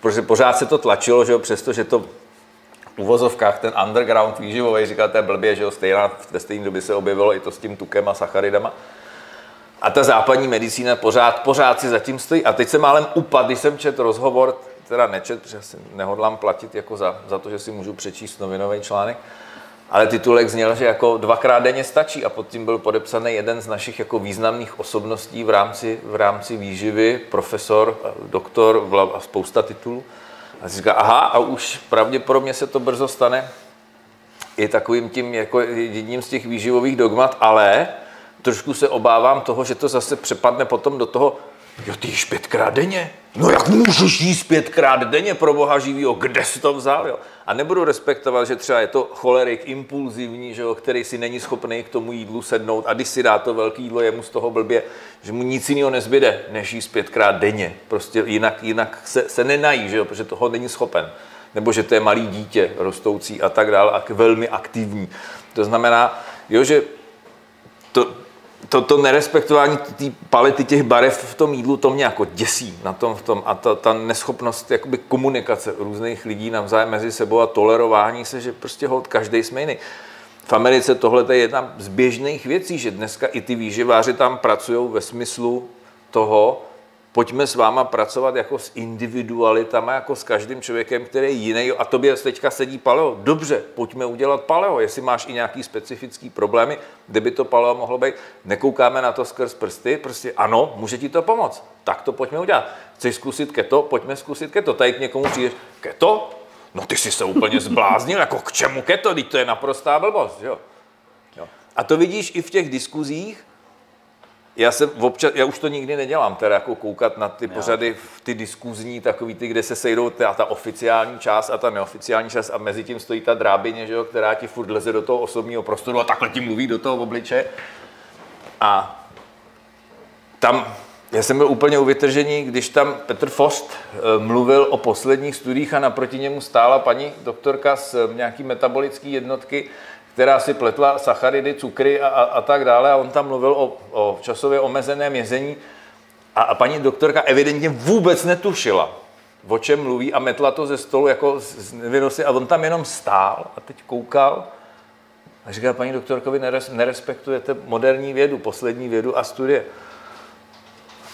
protože pořád se to tlačilo, že jo, přesto, že to v uvozovkách ten underground výživový, říkal, to je blbě, že jo, stejná, ve stejné době se objevilo i to s tím tukem a sacharidama. A ta západní medicína pořád, pořád si zatím stojí. A teď jsem málem upad, když jsem četl rozhovor, teda nečet, protože si nehodlám platit jako za, za to, že si můžu přečíst novinový článek, ale titulek zněl, že jako dvakrát denně stačí a pod tím byl podepsaný jeden z našich jako významných osobností v rámci, v rámci výživy, profesor, doktor a spousta titulů. A si říká, aha, a už pravděpodobně se to brzo stane i takovým tím jako jedním z těch výživových dogmat, ale trošku se obávám toho, že to zase přepadne potom do toho, jo, ty jíš pětkrát denně? No jak můžeš jíst pětkrát denně pro boha živýho? Kde jsi to vzal? Jo? A nebudu respektovat, že třeba je to cholerik impulzivní, že jo, který si není schopný k tomu jídlu sednout a když si dá to velké jídlo, je mu z toho blbě, že mu nic jiného nezbyde, než jíst pětkrát denně. Prostě jinak, jinak se, se nenají, že jo, protože toho není schopen nebo že to je malý dítě rostoucí a tak dále, a velmi aktivní. To znamená, jo, že to, to, to nerespektování té palety těch barev v tom jídlu, to mě jako děsí na tom, v tom a ta, ta neschopnost jakoby komunikace různých lidí navzájem mezi sebou a tolerování se, že prostě hold každý jsme jiný. V Americe tohle je jedna z běžných věcí, že dneska i ty výživáři tam pracují ve smyslu toho, pojďme s váma pracovat jako s individualitama, jako s každým člověkem, který je jiný. A tobě teďka sedí paleo. Dobře, pojďme udělat paleo. Jestli máš i nějaký specifický problémy, kde by to paleo mohlo být, nekoukáme na to skrz prsty, prostě ano, může ti to pomoct. Tak to pojďme udělat. Chceš zkusit keto? Pojďme zkusit keto. Tady k někomu přijdeš, keto? No ty jsi se úplně zbláznil, jako k čemu keto? Teď to je naprostá blbost, jo. jo. A to vidíš i v těch diskuzích, já, jsem občas, já už to nikdy nedělám, teda jako koukat na ty pořady, v ty diskuzní, takový ty, kde se sejdou ta, ta oficiální část a ta neoficiální část a mezi tím stojí ta drábině, že jo, která ti furt leze do toho osobního prostoru a takhle ti mluví do toho obliče. A tam, já jsem byl úplně u vytržení, když tam Petr Fost eh, mluvil o posledních studiích a naproti němu stála paní doktorka z eh, nějaký metabolické jednotky, která si pletla sacharidy, cukry a, a, a tak dále a on tam mluvil o, o časově omezeném jezení a, a paní doktorka evidentně vůbec netušila, o čem mluví a metla to ze stolu jako z nevinnosti a on tam jenom stál a teď koukal a říká, paní doktorkovi, neres, nerespektujete moderní vědu, poslední vědu a studie.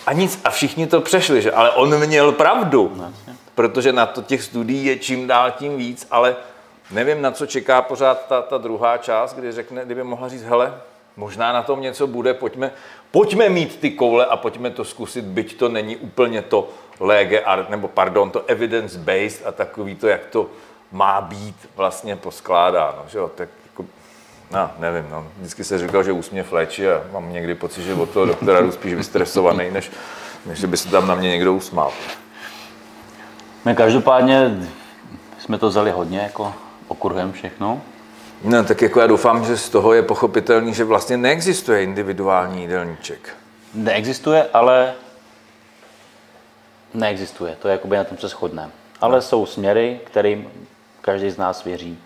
A nic, a všichni to přešli, že? Ale on měl pravdu, protože na to těch studií je čím dál tím víc, ale nevím, na co čeká pořád ta, ta druhá část, kdy řekne, kdyby mohla říct, hele, možná na tom něco bude, pojďme, pojďme mít ty koule a pojďme to zkusit, byť to není úplně to lege art, nebo pardon, to evidence-based a takový to, jak to má být vlastně poskládáno, že jo, tak jako, no, nevím, no. Vždycky se říkal, že úsměv léčí a mám někdy pocit, že od toho doktora jdu spíš vystresovaný, než, než by se tam na mě někdo usmál. My každopádně jsme to vzali hodně jako okruhem všechno. No, tak jako já doufám, že z toho je pochopitelný, že vlastně neexistuje individuální jídelníček. Neexistuje, ale neexistuje. To je jakoby na tom se shodneme. Ale jsou směry, kterým každý z nás věří.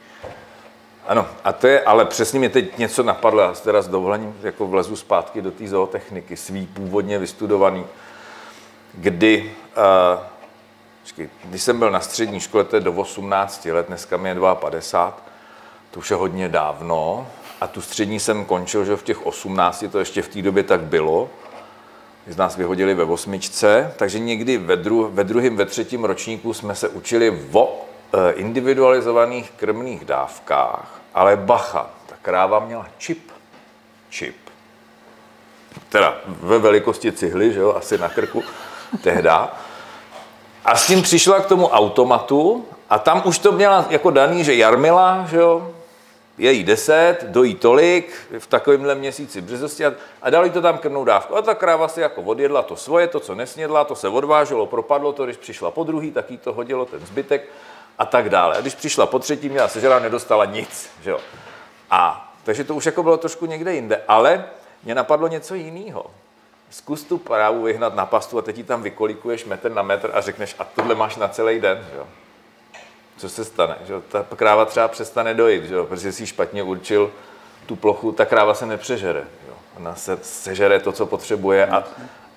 Ano, a to je, ale přesně mě teď něco napadlo, já teda s dovolením jako vlezu zpátky do té zootechniky, svý původně vystudovaný, kdy, uh, když jsem byl na střední škole, to je do 18 let, dneska mi je 52, to už je hodně dávno, a tu střední jsem končil, že v těch 18, to ještě v té době tak bylo, z nás vyhodili ve osmičce, takže někdy ve, dru, ve druhém, ve třetím ročníku jsme se učili o eh, individualizovaných krmných dávkách, ale bacha, ta kráva měla čip. Čip. Teda ve velikosti cihly, že jo, asi na krku tehda. A s tím přišla k tomu automatu a tam už to měla jako daný, že Jarmila, že jo, je jí 10, dojí tolik v takovémhle měsíci březosti a, a dali to tam krmnou dávku. A ta kráva si jako odjedla to svoje, to, co nesnědla, to se odváželo, propadlo to, když přišla po druhý, tak jí to hodilo ten zbytek a tak dále. A když přišla po třetí, měla sežrá, nedostala nic. Že jo. A takže to už jako bylo trošku někde jinde. Ale mě napadlo něco jiného. Zkus tu právu vyhnat na pastu a teď ji tam vykolikuješ metr na metr a řekneš, a tohle máš na celý den. Jo. Co se stane? Že? Ta kráva třeba přestane dojít, že? protože jsi špatně určil tu plochu, ta kráva se nepřežere. Jo. Ona se sežere to, co potřebuje a,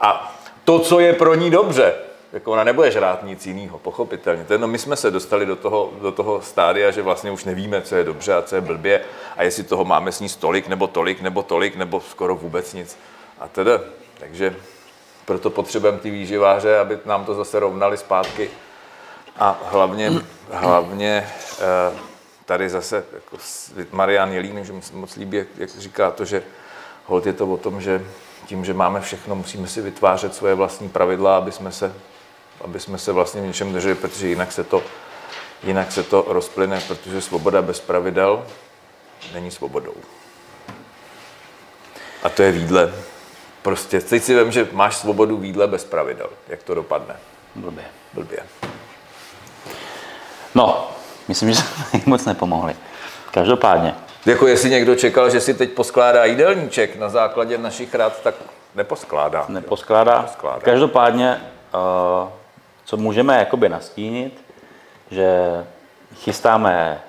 a to, co je pro ní dobře. Jako ona nebude žrát nic jiného, pochopitelně. To je, no, my jsme se dostali do toho, do toho stádia, že vlastně už nevíme, co je dobře a co je blbě a jestli toho máme sníst tolik, nebo tolik, nebo tolik, nebo skoro vůbec nic. A teda, takže proto potřebujeme ty výživáře, aby nám to zase rovnali zpátky. A hlavně, hlavně eh, tady zase jako Marian Jelín, že mi se moc líbí, jak, jak říká to, že hold je to o tom, že tím, že máme všechno, musíme si vytvářet svoje vlastní pravidla, aby jsme se, aby jsme se vlastně v něčem drželi, protože jinak se to, jinak se to rozplyne, protože svoboda bez pravidel není svobodou. A to je výdle. Prostě teď si vím, že máš svobodu výdle bez pravidel. Jak to dopadne? Blbě. Blbě. No, myslím, že jsme moc nepomohli. Každopádně. Jako jestli někdo čekal, že si teď poskládá jídelníček na základě našich rad, tak neposkládá. Neposkládá. neposkládá. Každopádně, uh, co můžeme jakoby nastínit, že chystáme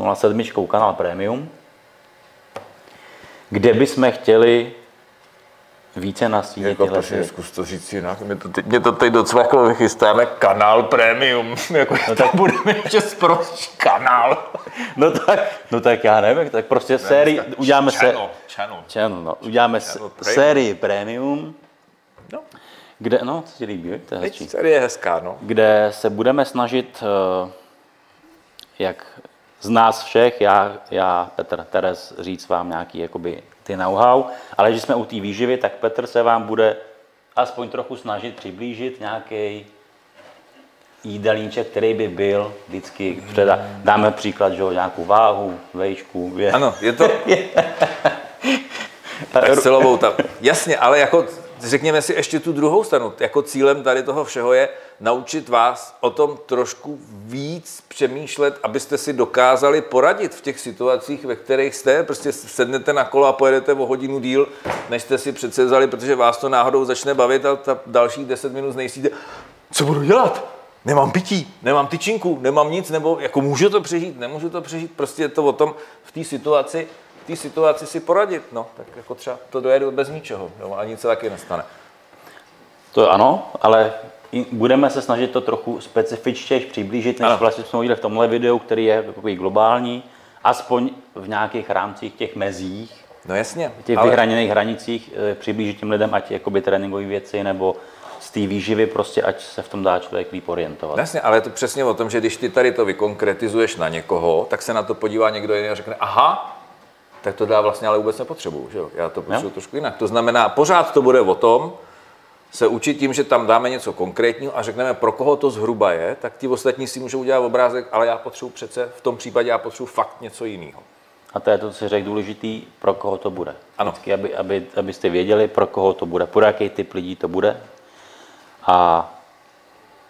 uh, s 07 kanál Premium, kde bychom chtěli více nastínit jako, tyhle ty... Zkus to říct jinak, mě to, teď, mě to teď docvaklo, chystáme kanál premium, jako no tak budeme ještě zprostý kanál. no tak, no tak já nevím, tak prostě ne, sérii, uděláme se... Channel, channel. channel no, uděláme channel s, sérii premium, no. kde, no, co ti líbí, to je hezčí. Série je hezká, no. Kde se budeme snažit, uh, jak z nás všech, já, já Petr, Teres, říct vám nějaký jakoby ty know-how, ale když jsme u té výživy, tak Petr se vám bude aspoň trochu snažit přiblížit nějaký jídelníček, který by byl vždycky předá. Dáme příklad, že nějakou váhu, vejšku, věc. Ano, je to... tak celovou tam. Jasně, ale jako řekněme si ještě tu druhou stranu. Jako cílem tady toho všeho je naučit vás o tom trošku víc přemýšlet, abyste si dokázali poradit v těch situacích, ve kterých jste. Prostě sednete na kolo a pojedete o hodinu díl, než jste si přece vzali, protože vás to náhodou začne bavit a ta dalších 10 minut nejsíte. Co budu dělat? Nemám pití, nemám tyčinku, nemám nic, nebo jako můžu to přežít, nemůžu to přežít. Prostě je to o tom v té situaci, té situaci si poradit. No, tak jako třeba to dojedu bez ničeho, no, a nic se taky nestane. To ano, ale budeme se snažit to trochu specifičtěji přiblížit, než ano. vlastně jsme udělali v tomhle videu, který je takový globální, aspoň v nějakých rámcích těch mezích, No jasně. V těch ale... vyhraněných hranicích eh, přiblížit těm lidem, ať jakoby tréninkové věci nebo z té výživy, prostě ať se v tom dá člověk líp orientovat. Jasně, ale je to přesně o tom, že když ty tady to vykonkretizuješ na někoho, tak se na to podívá někdo jiný a řekne, aha, tak to dá vlastně ale vůbec nepotřebuju, že jo? Já to potřebuji trošku jinak. To znamená, pořád to bude o tom, se učit tím, že tam dáme něco konkrétního a řekneme, pro koho to zhruba je, tak ti ostatní si můžou udělat obrázek, ale já potřebuji přece, v tom případě já potřebuji fakt něco jiného. A to je to, co si řekl důležitý, pro koho to bude. Ano. Vždycky, aby, aby, abyste věděli, pro koho to bude, pro jaký typ lidí to bude. A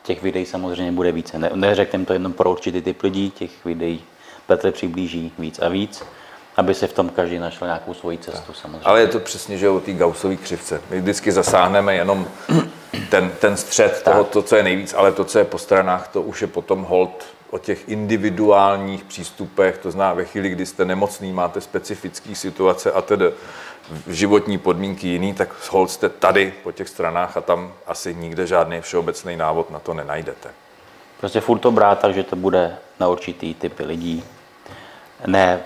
těch videí samozřejmě bude více. Ne, neřekneme to jenom pro určitý typ lidí, těch videí Petr přiblíží víc a víc aby se v tom každý našel nějakou svoji cestu samozřejmě. Ale je to přesně, že o té gausové křivce. My vždycky zasáhneme jenom ten, ten střed toho, to, co je nejvíc, ale to, co je po stranách, to už je potom hold o těch individuálních přístupech, to zná ve chvíli, kdy jste nemocný, máte specifické situace a tedy životní podmínky jiný, tak hold jste tady po těch stranách a tam asi nikde žádný všeobecný návod na to nenajdete. Prostě furt to brát tak, že to bude na určitý typy lidí. Ne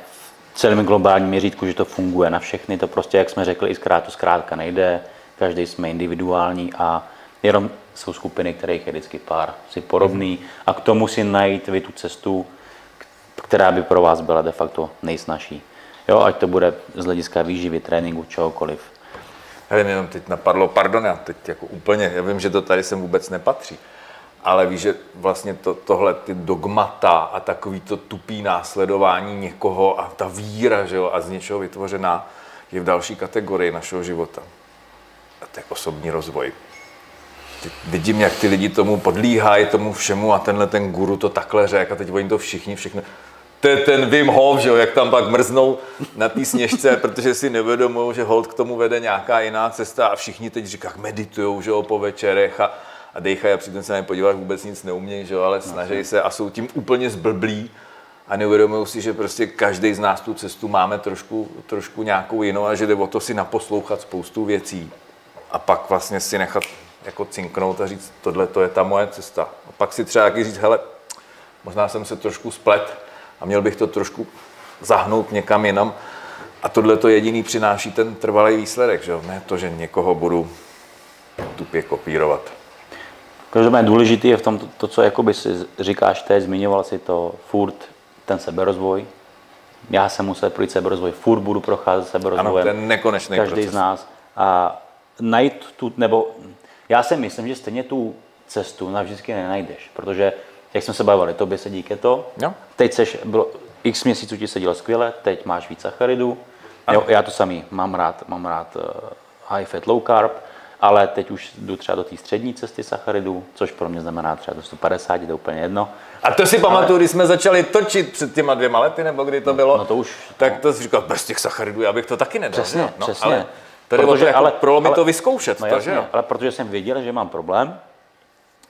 celém globálním měřítku, že to funguje na všechny. To prostě, jak jsme řekli, i zkrát to zkrátka nejde. Každý jsme individuální a jenom jsou skupiny, kterých je vždycky pár si podobný a k tomu si najít vy tu cestu, která by pro vás byla de facto nejsnažší. Jo, ať to bude z hlediska výživy, tréninku, čehokoliv. Já vím, jenom teď napadlo, pardon, já teď jako úplně, já vím, že to tady sem vůbec nepatří, ale víš, že vlastně to, tohle ty dogmata a takový to tupý následování někoho a ta víra, že jo, a z něčeho vytvořená je v další kategorii našeho života. A to je osobní rozvoj. Vidím, jak ty lidi tomu podlíhají, tomu všemu a tenhle ten guru to takhle řekl a teď oni to všichni, všechno. to je ten Wim Hof, že jo, jak tam pak mrznou na té sněžce, protože si nevědomují, že hold k tomu vede nějaká jiná cesta a všichni teď říkají, meditují, že jo, po večerech a, a dejchají a přitom se na podívat, vůbec nic neumějí, že jo, ale snaží se a jsou tím úplně zblblí a neuvědomují si, že prostě každý z nás tu cestu máme trošku, trošku nějakou jinou a že jde o to si naposlouchat spoustu věcí a pak vlastně si nechat jako cinknout a říct, tohle to je ta moje cesta. A pak si třeba taky říct, hele, možná jsem se trošku splet a měl bych to trošku zahnout někam jinam. A tohle to jediný přináší ten trvalý výsledek, že? ne to, že někoho budu tupě kopírovat. Každopádně důležité je v tom to, to, co jakoby si říkáš teď, zmiňoval si to furt, ten seberozvoj. Já jsem musel projít seberozvoj, furt budu procházet seberozvojem. Ano, ten nekonečný Každý proces. z nás. A najít tu, nebo já si myslím, že stejně tu cestu navždycky nenajdeš, protože jak jsme se bavili, tobě se díky to, Jo. teď seš, bylo, x měsíců ti sedělo skvěle, teď máš víc sacharidů, jo, já to samý, mám rád, mám rád uh, high fat, low carb, ale teď už jdu třeba do té střední cesty sacharidů, což pro mě znamená třeba do 150, to je úplně jedno. A to si pamatuju, když jsme začali točit před těma dvěma lety, nebo kdy to bylo, no to už- tak to si říkal, bez těch sacharidů, já bych to taky nedal. Přesně, no, přesně. Ale tady protože, jako ale, prolomit to vyzkoušet, no to, jasně, že jo? ale protože jsem věděl, že mám problém,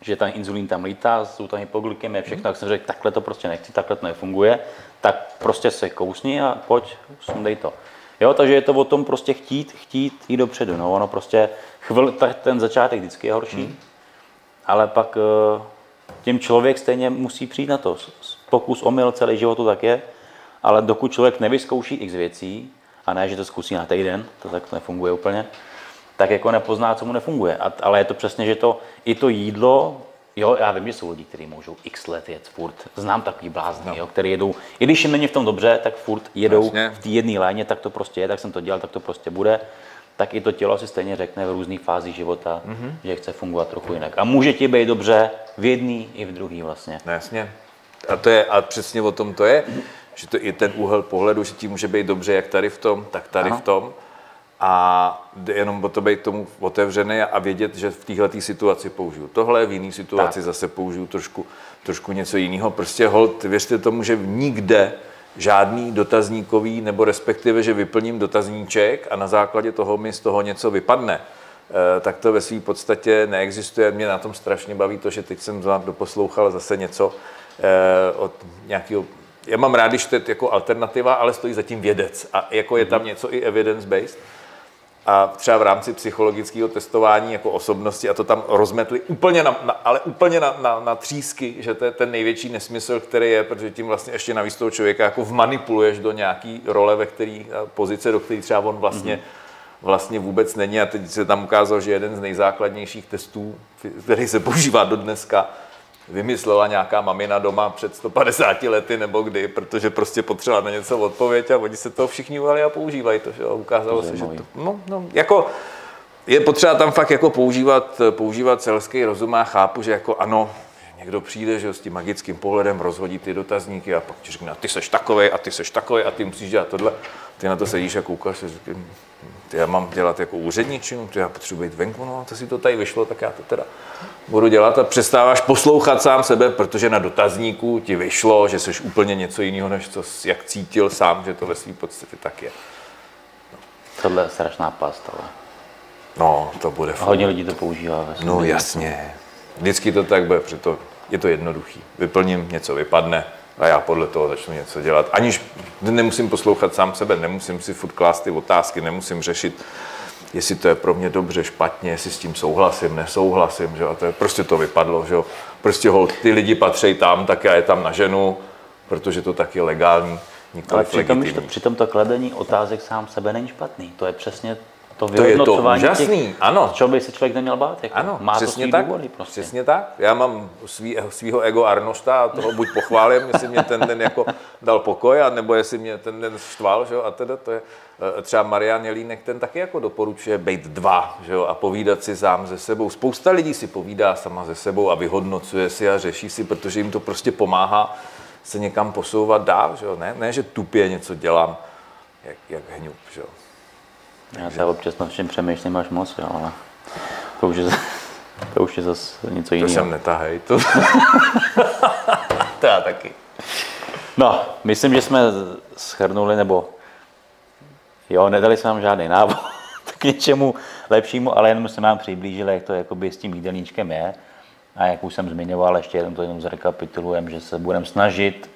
že ten inzulín tam lítá, jsou tam hypoglykemie, všechno, tak jsem řekl, takhle to prostě nechci, takhle to nefunguje, tak prostě se kousni a pojď, sundej to. Jo, takže je to o tom prostě chtít, chtít jít dopředu. No, ono prostě chvil, ta- ten začátek vždycky je horší, Hmm. ale pak eh, tím člověk stejně musí přijít na to. Pokus, omyl, celý život to tak je, ale dokud člověk nevyzkouší x věcí, a ne, že to zkusí na týden, to tak to nefunguje úplně, tak jako nepozná, co mu nefunguje. A, ale je to přesně, že to i to jídlo, jo, já vím, že jsou lidi, kteří můžou x let jet furt. Znám takový blázny, no. jo, který jedou, i když jim není v tom dobře, tak furt jedou Jasně. v té jedné léně, tak to prostě je, tak jsem to dělal, tak to prostě bude. Tak i to tělo si stejně řekne v různých fázích života, mm-hmm. že chce fungovat trochu jinak. A může ti být dobře v jedné i v druhé vlastně. No, jasně. A to je, a přesně o tom to je, že to je ten úhel pohledu, že ti může být dobře jak tady v tom, tak tady Ano. v tom. A jenom o to být tomu otevřený a vědět, že v téhle situaci použiju tohle, v jiné situaci Tak. zase použiju trošku, trošku něco jiného. Prostě hold, věřte tomu, že nikde žádný dotazníkový, nebo respektive, že vyplním dotazníček a na základě toho mi z toho něco vypadne. Eh, tak to ve své podstatě neexistuje. Mě na tom strašně baví to, že teď jsem doposlouchal zase něco eh, od nějakého já mám rád, když to je jako alternativa, ale stojí zatím vědec a jako je tam něco i evidence-based. A třeba v rámci psychologického testování jako osobnosti a to tam rozmetli úplně, na, na, ale úplně na, na, na třísky, že to je ten největší nesmysl, který je, protože tím vlastně ještě navíc toho člověka jako vmanipuluješ do nějaký role, ve který, a pozice, do který třeba on vlastně, mm-hmm. vlastně vůbec není. A teď se tam ukázalo, že jeden z nejzákladnějších testů, který se používá do dneska, vymyslela nějaká mamina doma před 150 lety nebo kdy, protože prostě potřebovala na něco odpověď a oni se toho všichni ujali a používají to, že. Ukázalo se, že to, no, no, jako je potřeba tam fakt jako používat, používat selský rozum a chápu, že jako ano, někdo přijde, že jo, s tím magickým pohledem rozhodí ty dotazníky a pak ti řekne, a ty seš takovej a ty seš takovej a ty musíš dělat tohle. Ty na to sedíš a koukáš a říkáš, ty já mám dělat jako úředničinu, ty já potřebuji být venku, no to si to tady vyšlo, tak já to teda budu dělat a přestáváš poslouchat sám sebe, protože na dotazníku ti vyšlo, že jsi úplně něco jiného, než co, jak cítil sám, že to ve své podstatě tak je. Tohle je strašná past, ale No, to bude hodně lidí to používá. Ve No jasně. Vždycky to tak bude, protože to, je to jednoduchý. Vyplním, něco vypadne a já podle toho začnu něco dělat. Aniž nemusím poslouchat sám sebe, nemusím si furt klást ty otázky, nemusím řešit, jestli to je pro mě dobře, špatně, jestli s tím souhlasím, nesouhlasím, že? jo. a to je, prostě to vypadlo, že jo. Prostě hold, ty lidi patří tam, tak já je tam naženu, protože to tak je legální, Ale přitom, to, přitom to kladení otázek sám sebe není špatný. To je přesně to To je to vyhodnocování úžasný, těch, ano. čeho by se člověk neměl bát. Jako. Ano, Má to přesně svý tak. důvody prostě. Přesně tak. Já mám svý, svýho ego Arnošta a toho buď pochválím, jestli mě ten den jako dal pokoj, a nebo jestli mě ten den štval, že jo, a teda to je eh, třeba Marian Jelínek, ten taky jako doporučuje být dva, že jo, a povídat si sám ze sebou. Spousta lidí si povídá sama ze sebou a vyhodnocuje si a řeší si, protože jim to prostě pomáhá se někam posouvat dál, že jo. Ne, ne že tupě něco dělám, jak, jak hňup, že jo. Já se občas nad všem přemýšlím až moc, jo, ale to už je, to už je zase něco To jiného. jsem netahej, to... to já taky. No, myslím, že jsme schrnuli, nebo jo, nedali jsme vám žádný návod k něčemu lepšímu, ale jenom jsme vám přiblížili, jak to jakoby s tím jídelníčkem je. A jak už jsem zmiňoval, ještě jenom to jenom zrekapitulujeme, že se budeme snažit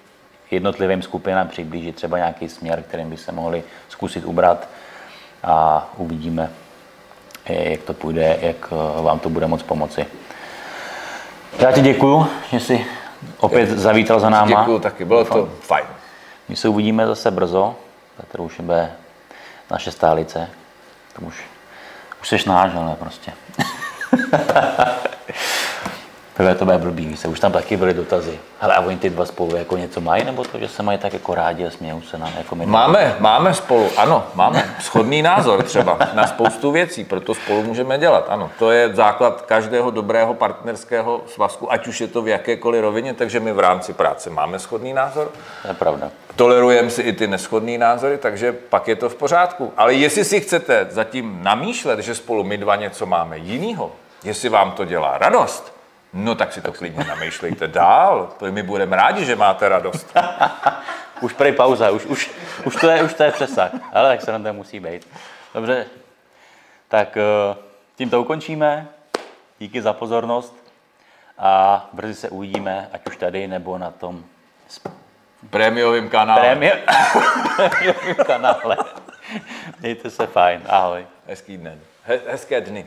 jednotlivým skupinám přiblížit třeba nějaký směr, kterým by se mohli zkusit ubrat a uvidíme, jak to půjde, jak eh, vám to bude moc pomoci. Já ti děkuju, že jsi opět zavítal za náma. Děkuju taky, bylo to fajn. My se uvidíme zase brzo, Petr už bude naše stálice. To už, už seš náš, ale prostě. Tohle to bude blbý, víš, už tam taky byly dotazy. Ale a oni ty dva spolu jako něco mají, nebo to, že se mají tak jako rádi a smějou se nám jako my? Máme, máme spolu, ano, máme shodný názor třeba na spoustu věcí, proto spolu můžeme dělat, ano. To je základ každého dobrého partnerského svazku, ať už je to v jakékoliv rovině, takže my v rámci práce máme shodný názor. To je pravda. Tolerujeme si i ty neschodné názory, takže pak je to v pořádku. Ale jestli si chcete zatím namýšlet, že spolu my dva něco máme jinýho, jestli vám to dělá radost, No tak si to klidně namýšlejte dál, to my budeme rádi, že máte radost. už prej pauza, už, už, už, to je, už to je přesah, ale tak se nám to musí být. Dobře, tak eh, tím to ukončíme. Díky za pozornost a brzy se uvidíme, ať už tady nebo na tom prémiovém kanále. Prémio... prémiovém kanále. Mějte se fajn, ahoj. Hezký den. He- hezké dny.